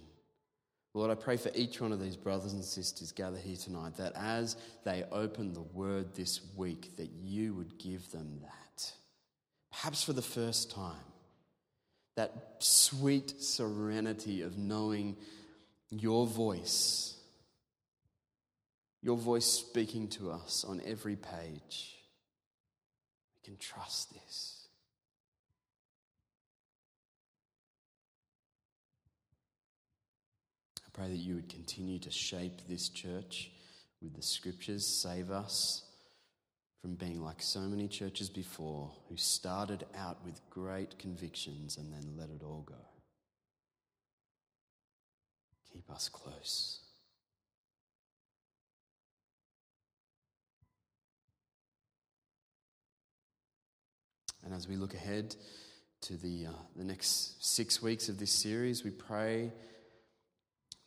Lord, I pray for each one of these brothers and sisters gathered here tonight that as they open the word this week, that you would give them that. Perhaps for the first time, that sweet serenity of knowing your voice, your voice speaking to us on every page. We can trust this. I pray that you would continue to shape this church with the scriptures, save us from being like so many churches before who started out with great convictions and then let it all go. Keep us close. And as we look ahead to the, uh, the next six weeks of this series, we pray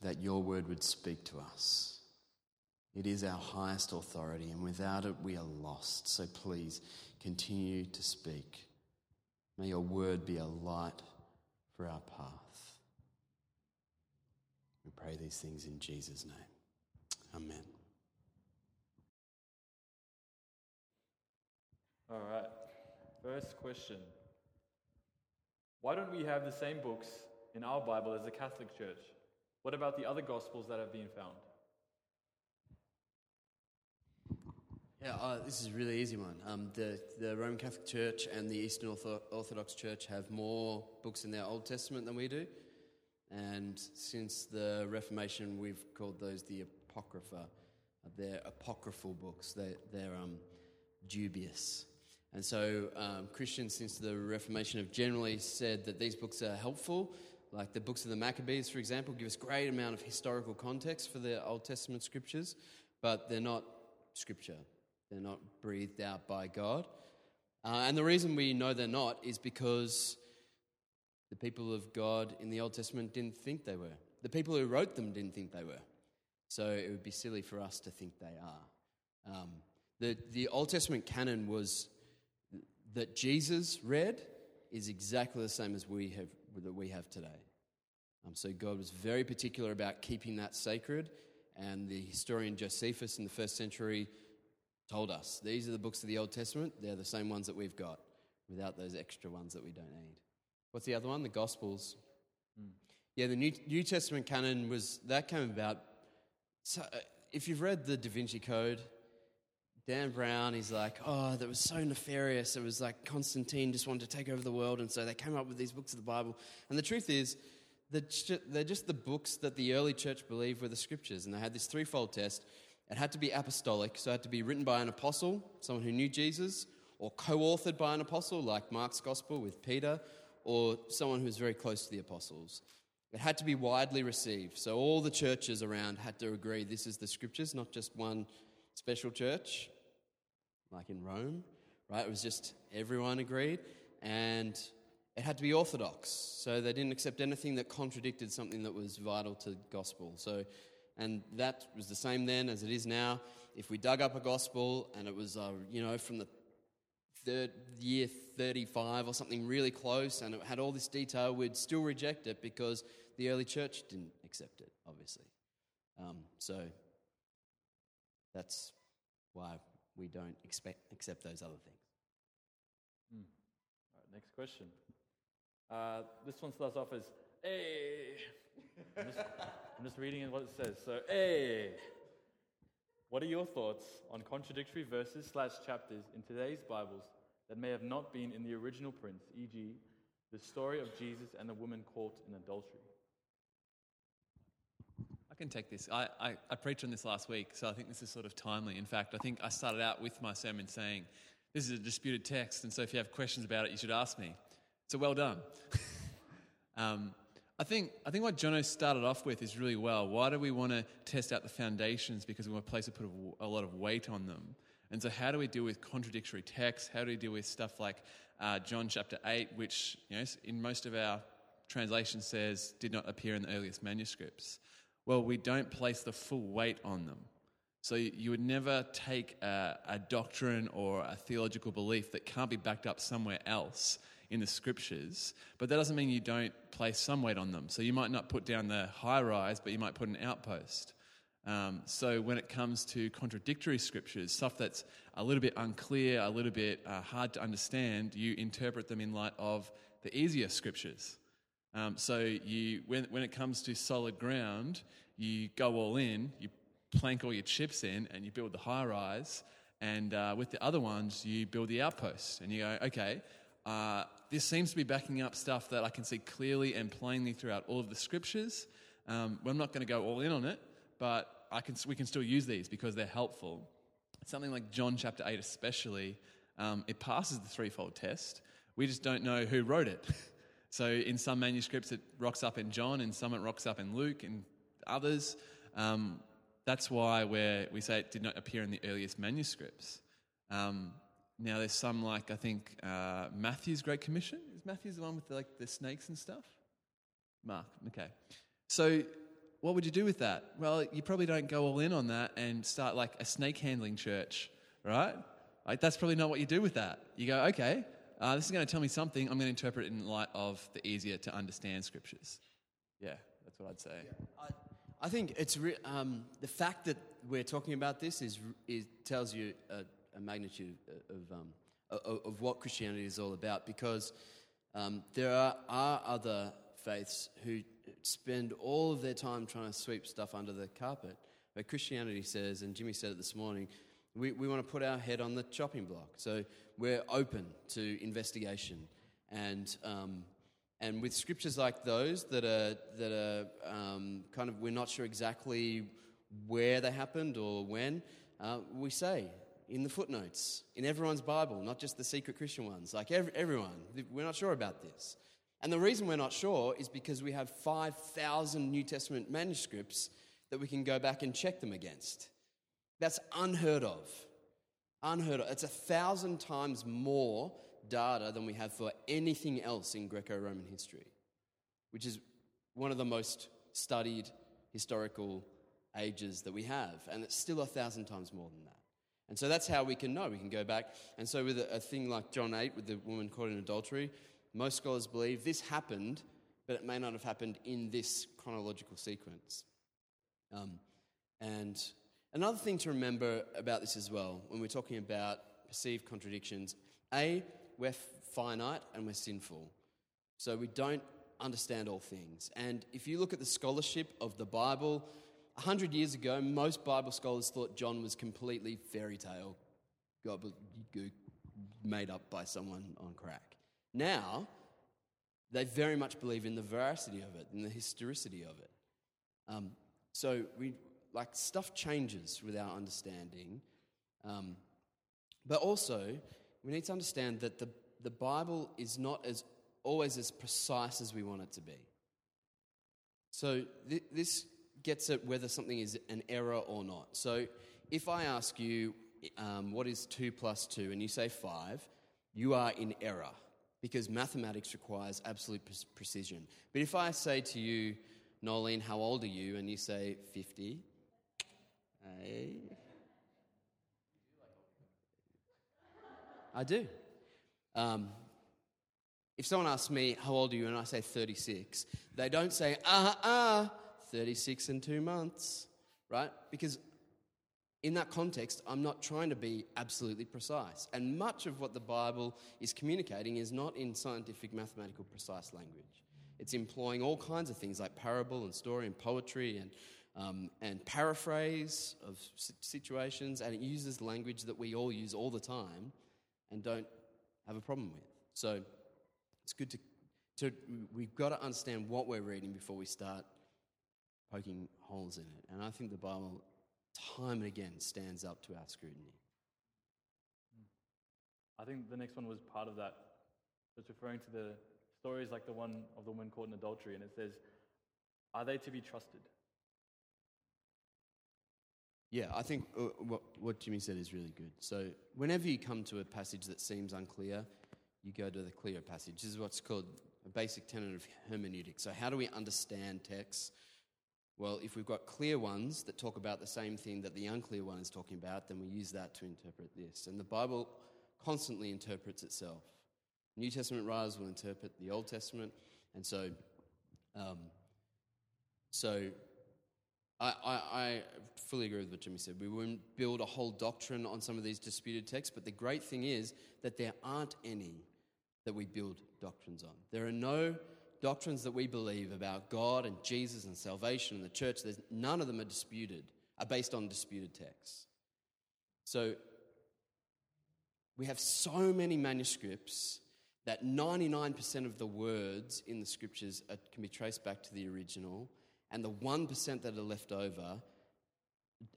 that your word would speak to us. It is our highest authority, and without it, we are lost. So please continue to speak. May your word be a light for our path. We pray these things in Jesus' name. Amen. All right. First question Why don't we have the same books in our Bible as the Catholic Church? What about the other Gospels that have been found? Yeah, uh, this is a really easy one. Um, the, the Roman Catholic Church and the Eastern Ortho- Orthodox Church have more books in their Old Testament than we do. And since the Reformation, we've called those the Apocrypha. They're apocryphal books, they're, they're um, dubious. And so um, Christians, since the Reformation, have generally said that these books are helpful. Like the books of the Maccabees, for example, give us great amount of historical context for the Old Testament scriptures, but they're not scripture. They're not breathed out by God. Uh, and the reason we know they're not is because the people of God in the Old Testament didn't think they were. The people who wrote them didn't think they were. So it would be silly for us to think they are. Um, the, the Old Testament canon was that Jesus read is exactly the same as we have that we have today. Um, so God was very particular about keeping that sacred, and the historian Josephus in the first century told us these are the books of the Old Testament. They're the same ones that we've got, without those extra ones that we don't need. What's the other one? The Gospels. Mm. Yeah, the New, New Testament canon was that came about. So, uh, if you've read the Da Vinci Code, Dan Brown, he's like, oh, that was so nefarious. It was like Constantine just wanted to take over the world, and so they came up with these books of the Bible. And the truth is, they're just the books that the early church believed were the scriptures. And they had this threefold test. It had to be apostolic, so it had to be written by an apostle, someone who knew Jesus, or co authored by an apostle, like Mark's gospel with Peter, or someone who was very close to the apostles. It had to be widely received. So all the churches around had to agree this is the scriptures, not just one special church like in Rome, right? It was just everyone agreed, and it had to be orthodox. So they didn't accept anything that contradicted something that was vital to the gospel. So, and that was the same then as it is now. If we dug up a gospel and it was, uh, you know, from the third year 35 or something really close and it had all this detail, we'd still reject it because the early church didn't accept it, obviously. Um, so that's why we don't expect, accept those other things. Hmm. All right, next question. Uh, this one starts off as, hey. I'm just, I'm just reading what it says. So, hey. What are your thoughts on contradictory verses slash chapters in today's Bibles that may have not been in the original print, e.g., the story of Jesus and the woman caught in adultery? I can take this. I, I, I, preached on this last week, so I think this is sort of timely. In fact, I think I started out with my sermon saying, This is a disputed text, and so if you have questions about it, you should ask me. So well done. um, I think, I think what Jono started off with is really well. Why do we want to test out the foundations? Because we want a place to put a, a lot of weight on them. And so, how do we deal with contradictory texts? How do we deal with stuff like uh, John chapter 8, which you know, in most of our translations says did not appear in the earliest manuscripts? Well, we don't place the full weight on them. So you would never take a, a, doctrine or a theological belief that can't be backed up somewhere else in the scriptures, but that doesn't mean you don't place some weight on them. So you might not put down the high rise, but you might put an outpost. Um, so when it comes to contradictory scriptures, stuff that's a little bit unclear, a little bit uh, hard to understand, you interpret them in light of the easier scriptures. Um, so you, when, when it comes to solid ground, you go all in, you plank all your chips in, and you build the high rise. And uh, with the other ones, you build the outpost. And you go, okay, uh, this seems to be backing up stuff that I can see clearly and plainly throughout all of the scriptures. Um, I'm not going to go all in on it, but I can, we can still use these because they're helpful. Something like John chapter 8, especially, um, it passes the threefold test. We just don't know who wrote it. so in some manuscripts, it rocks up in John, in some, it rocks up in Luke, and others. Um, that's why we we say it did not appear in the earliest manuscripts. Um, now, there's some like, I think, uh, Matthew's Great Commission. Is Matthew's the one with the, like the snakes and stuff? Mark, okay. So what would you do with that? Well, you probably don't go all in on that and start like a snake handling church, right? Like that's probably not what you do with that. You go, okay, uh, this is going to tell me something. I'm going to interpret it in light of the easier to understand scriptures. Yeah, that's what I'd say. Yeah. I, I, think it's re- um, the fact that we're talking about this is, tells you a magnitude of, um, of, what Christianity is all about because um, there are, are other faiths who spend all of their time trying to sweep stuff under the carpet. But Christianity says, and Jimmy said it this morning, we, we want to put our head on the chopping block. So we're open to investigation. And, um, and with scriptures like those that are, that are um, kind of, we're not sure exactly where they happened or when, uh, we say in the footnotes, in everyone's Bible, not just the secret Christian ones, like every, everyone, we're not sure about this. And the reason we're not sure is because we have 5,000 New Testament manuscripts that we can go back and check them against. That's unheard of. Unheard of. It's a thousand times more data than we have for anything else in Greco Roman history, which is one of the most studied historical ages that we have. And it's still a thousand times more than that. And so that's how we can know. We can go back. And so, with a, a thing like John 8, with the woman caught in adultery, most scholars believe this happened, but it may not have happened in this chronological sequence. Um, and another thing to remember about this as well, when we're talking about perceived contradictions, A, we're finite and we're sinful. So we don't understand all things. And if you look at the scholarship of the Bible, 100 years ago, most Bible scholars thought John was completely fairy tale, made up by someone on crack. Now, they very much believe in the veracity of it and the historicity of it. Um, so we like stuff changes with our understanding, um, but also we need to understand that the the Bible is not as always as precise as we want it to be. So th- this gets at whether something is an error or not. So if I ask you um, what is two plus two, and you say five, you are in error because mathematics requires absolute precision. But if I say to you, Nolene, how old are you? And you say 50, I do. Um, if someone asks me, how old are you? And I say 36, they don't say, ah, ah, 36 and two months, right? Because in that context, I'm not trying to be absolutely precise. And much of what the Bible is communicating is not in scientific, mathematical, precise language. It's employing all kinds of things like parable and story and poetry and, um, and paraphrase of situations, and it uses language that we all use all the time and don't have a problem with. So it's good to, to we've got to understand what we're reading before we start poking holes in it. And I think the Bible time and again stands up to our scrutiny. I think the next one was part of that. It's referring to the stories like the one of the woman caught in adultery, and it says, Are they to be trusted? Yeah, I think uh, what, what Jimmy said is really good. So, whenever you come to a passage that seems unclear, you go to the clear passage. This is what's called a basic tenet of hermeneutics. So, how do we understand texts? Well, if we've got clear ones that talk about the same thing that the unclear one is talking about, then we use that to interpret this. And the Bible constantly interprets itself. New Testament writers will interpret the Old Testament, and so, um, so I, I, I fully agree with what Jimmy said. We wouldn't build a whole doctrine on some of these disputed texts, but the great thing is that there aren't any that we build doctrines on. There are no doctrines that we believe about God and Jesus and salvation and the church. There's, none of them are disputed, are based on disputed texts. So we have so many manuscripts that 99% of the words in the scriptures are, can be traced back to the original, and the 1% that are left over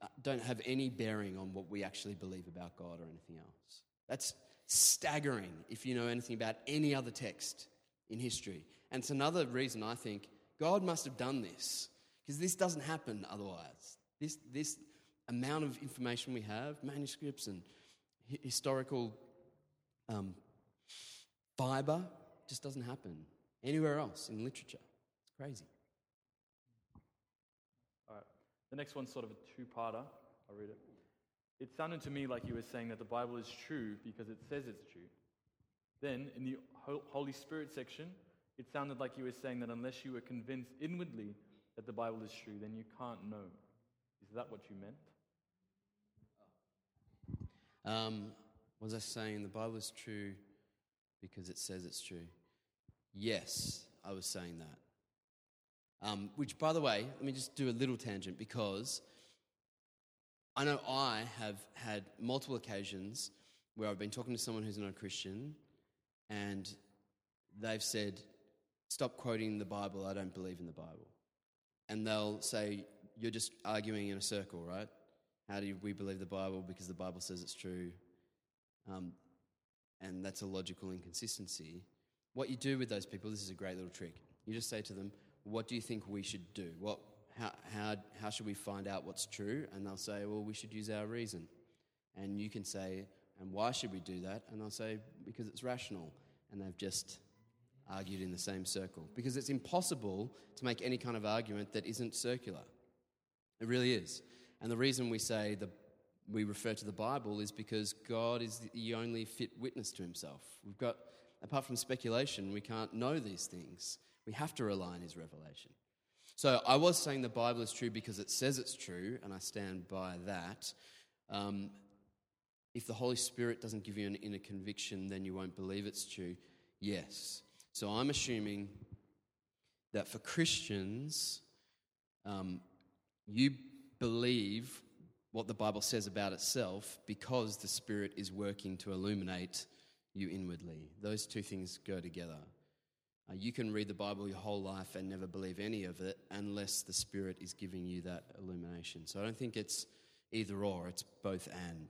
uh, don't have any bearing on what we actually believe about God or anything else. That's staggering if you know anything about any other text in history. And it's another reason I think God must have done this, because this doesn't happen otherwise. This, this amount of information we have, manuscripts and hi- historical um, fiber, just doesn't happen anywhere else in literature. It's crazy. All right. The next one's sort of a two-parter. I'll read it. It sounded to me like you were saying that the Bible is true because it says it's true. Then, in the Holy Spirit section, it sounded like you were saying that unless you were convinced inwardly that the Bible is true, then you can't know. Is that what you meant? Um, was I saying the Bible is true because it says it's true? Yes, I was saying that. Um, which, by the way, let me just do a little tangent because I know I have had multiple occasions where I've been talking to someone who's not a Christian and they've said, Stop quoting the Bible, I don't believe in the Bible. And they'll say, You're just arguing in a circle, right? How do we believe the Bible? Because the Bible says it's true. Um, and that's a logical inconsistency. What you do with those people, this is a great little trick. You just say to them, What do you think we should do? What, how, how, how should we find out what's true? And they'll say, Well, we should use our reason. And you can say, And why should we do that? And they'll say, Because it's rational. And they've just argued in the same circle. Because it's impossible to make any kind of argument that isn't circular. It really is. And the reason we say the, we refer to the Bible is because God is the only fit witness to himself. We've got, apart from speculation, we can't know these things. We have to rely on his revelation. So I was saying the Bible is true because it says it's true, and I stand by that. Um, if the Holy Spirit doesn't give you an inner conviction, then you won't believe it's true. Yes. So I'm assuming that for Christians, um, you believe what the Bible says about itself because the Spirit is working to illuminate you inwardly. Those two things go together. Uh, you can read the Bible your whole life and never believe any of it unless the Spirit is giving you that illumination. So I don't think it's either or, it's both and.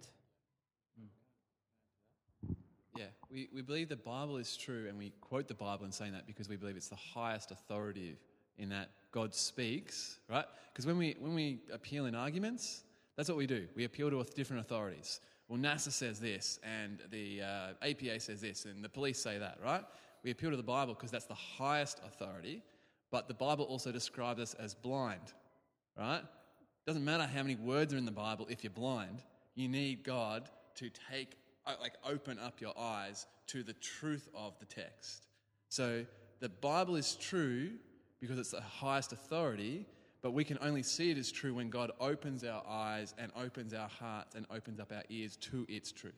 Yeah, we, we believe the Bible is true, and we quote the Bible in saying that because we believe it's the highest authority in that God speaks, right? Because when we, when we appeal in arguments, that's what we do. We appeal to different authorities. Well, NASA says this, and the uh, APA says this, and the police say that, right? We appeal to the Bible because that's the highest authority, but the Bible also describes us as blind, right? Doesn't matter how many words are in the Bible if you're blind. You need God to take, like, open up your eyes to the truth of the text. So the Bible is true because it's the highest authority, but we can only see it as true when God opens our eyes and opens our hearts and opens up our ears to its truth.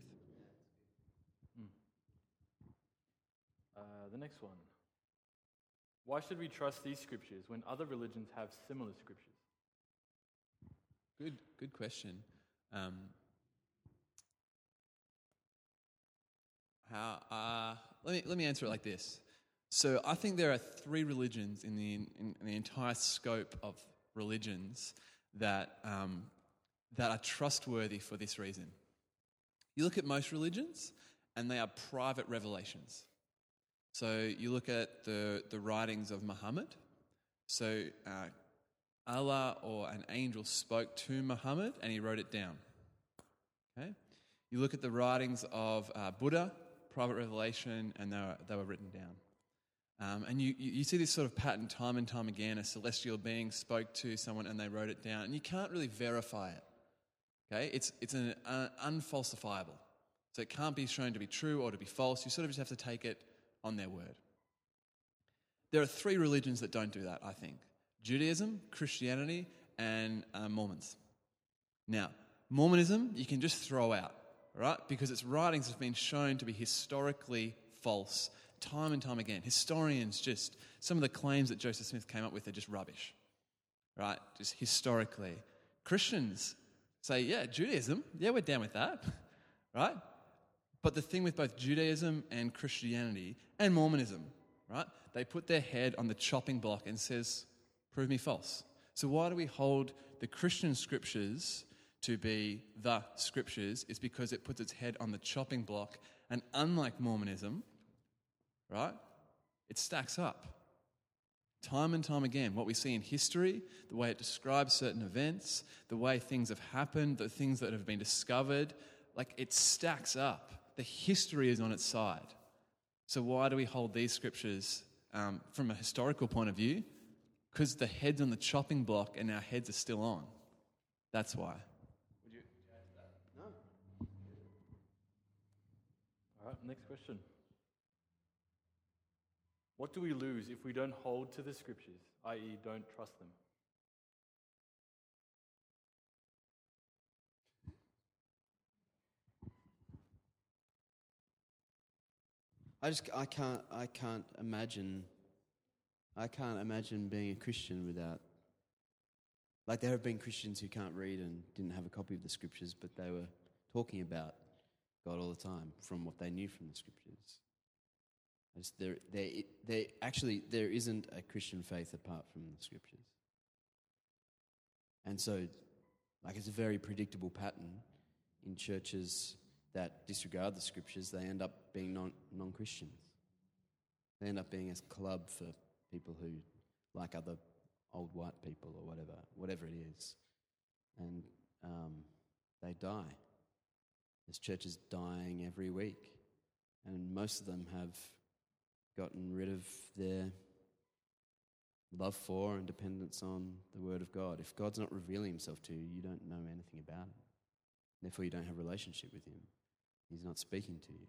Uh, the next one. Why should we trust these scriptures when other religions have similar scriptures? Good, good question. Um, how? Uh, let me let me answer it like this. So I think there are three religions in the in, in the entire scope of religions that um, that are trustworthy for this reason. You look at most religions, and they are private revelations. So you look at the the writings of Muhammad. So uh, Allah or an angel spoke to Muhammad and he wrote it down. Okay? You look at the writings of uh, Buddha, private revelation, and they were, they were written down. Um, and you, you, see this sort of pattern time and time again. A celestial being spoke to someone and they wrote it down, and you can't really verify it. Okay? It's, it's an uh, unfalsifiable. So it can't be shown to be true or to be false. You sort of just have to take it on their word. There are three religions that don't do that, I think Judaism, Christianity, and uh, Mormons. Now, Mormonism, you can just throw out, right? Because its writings have been shown to be historically false time and time again. Historians just, some of the claims that Joseph Smith came up with are just rubbish, right? Just historically. Christians say, yeah, Judaism, yeah, we're down with that, right? But the thing with both Judaism and Christianity and Mormonism, right? They put their head on the chopping block and says, prove me false. So why do we hold the Christian scriptures to be the scriptures? Is because it puts its head on the chopping block. And unlike Mormonism, right, it stacks up. Time and time again, what we see in history, the way it describes certain events, the way things have happened, the things that have been discovered, like it stacks up. The history is on its side. So, why do we hold these scriptures um, from a historical point of view? Because the head's on the chopping block and our heads are still on. That's why. Would you add to that? No. All right, next question. What do we lose if we don't hold to the scriptures, i.e., don't trust them? I just I can't I can't imagine I can't imagine being a Christian without like there have been Christians who can't read and didn't have a copy of the scriptures, but they were talking about God all the time from what they knew from the scriptures. Just, there, there, there, actually, there isn't a Christian faith apart from the scriptures. And so, like, it's a very predictable pattern in churches that disregard the scriptures, they end up being non, non-Christians. They end up being a club for people who like other old white people or whatever, whatever it is. And um, they die. There's churches dying every week. And most of them have gotten rid of their love for and dependence on the Word of God. If God's not revealing Himself to you, you don't know anything about it. Therefore, you don't have a relationship with Him. He's not speaking to you.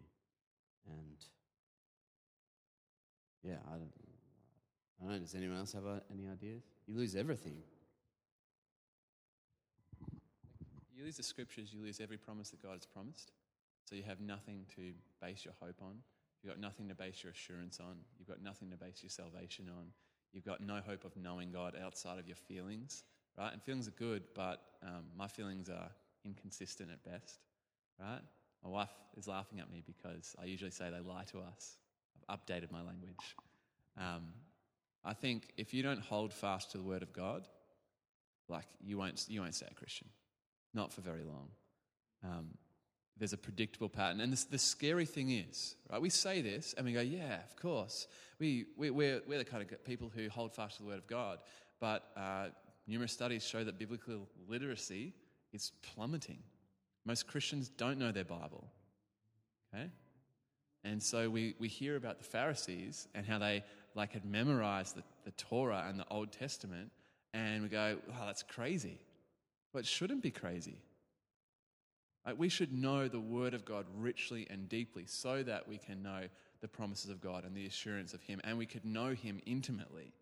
And yeah, I don't, I don't know. Does anyone else have uh, any ideas? You lose everything. You lose the scriptures, you lose every promise that God has promised. So you have nothing to base your hope on. You've got nothing to base your assurance on. You've got nothing to base your salvation on. You've got no hope of knowing God outside of your feelings, right? And feelings are good, but um, my feelings are inconsistent at best, right? My wife is laughing at me because I usually say they lie to us. I've updated my language. Um, I think if you don't hold fast to the Word of God, like you won't, you won't stay a Christian, not for very long. Um, there's a predictable pattern. And this, the scary thing is, right, we say this and we go, yeah, of course. We, we, we're, we're the kind of people who hold fast to the Word of God. But uh, numerous studies show that biblical literacy is plummeting. Most Christians don't know their Bible. Okay? And so we, we hear about the Pharisees and how they like had memorized the, the Torah and the Old Testament, and we go, wow, that's crazy. But it shouldn't be crazy. Like we should know the Word of God richly and deeply so that we can know the promises of God and the assurance of Him, and we could know Him intimately.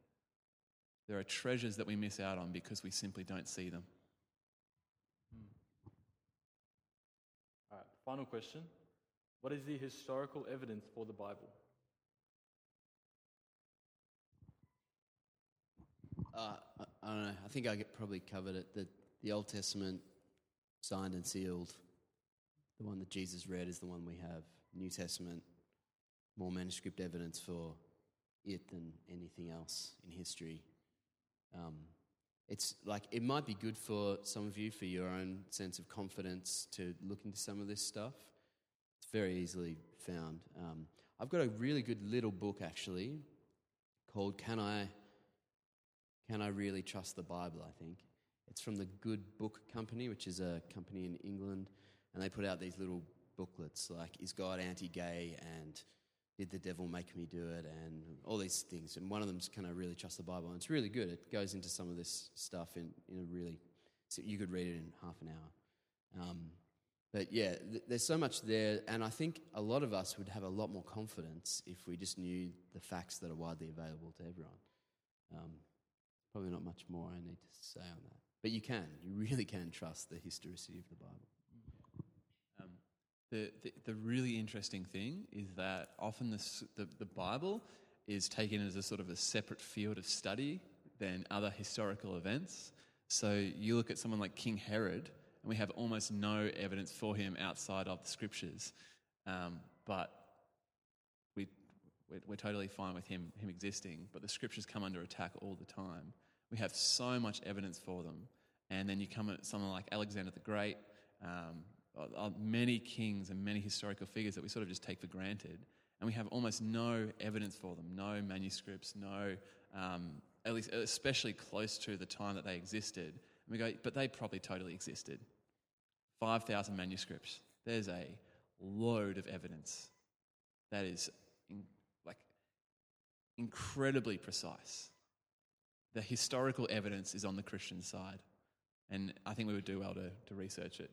There are treasures that we miss out on because we simply don't see them. All right, final question. What is the historical evidence for the Bible? Uh, I, I don't know. I think I probably covered it. The, the Old Testament, signed and sealed, the one that Jesus read is the one we have. New Testament, more manuscript evidence for it than anything else in history. Um, it's like it might be good for some of you for your own sense of confidence to look into some of this stuff. It's very easily found. Um, I've got a really good little book actually called "Can I Can I Really Trust the Bible?" I think it's from the Good Book Company, which is a company in England, and they put out these little booklets like "Is God anti-gay?" and did the devil make me do it, and all these things. And one of them's can I really trust the Bible? And it's really good. It goes into some of this stuff in, in a really, so you could read it in half an hour. Um, but yeah, th- there's so much there, and I think a lot of us would have a lot more confidence if we just knew the facts that are widely available to everyone. Um, probably not much more I need to say on that. But you can, you really can trust the historicity of the Bible. Um, the, the, the really interesting thing is that often the, the Bible is taken as a sort of a separate field of study than other historical events. So you look at someone like King Herod, and we have almost no evidence for him outside of the scriptures. Um, but we, we're, we're totally fine with him, him existing, but the scriptures come under attack all the time. We have so much evidence for them. And then you come at someone like Alexander the Great, um, uh, many kings and many historical figures that we sort of just take for granted. And we have almost no evidence for them, no manuscripts, no, um, at least especially close to the time that they existed. And we go, but they probably totally existed. 5,000 manuscripts. There's a load of evidence that is in, like incredibly precise. The historical evidence is on the Christian side. And I think we would do well to, to research it.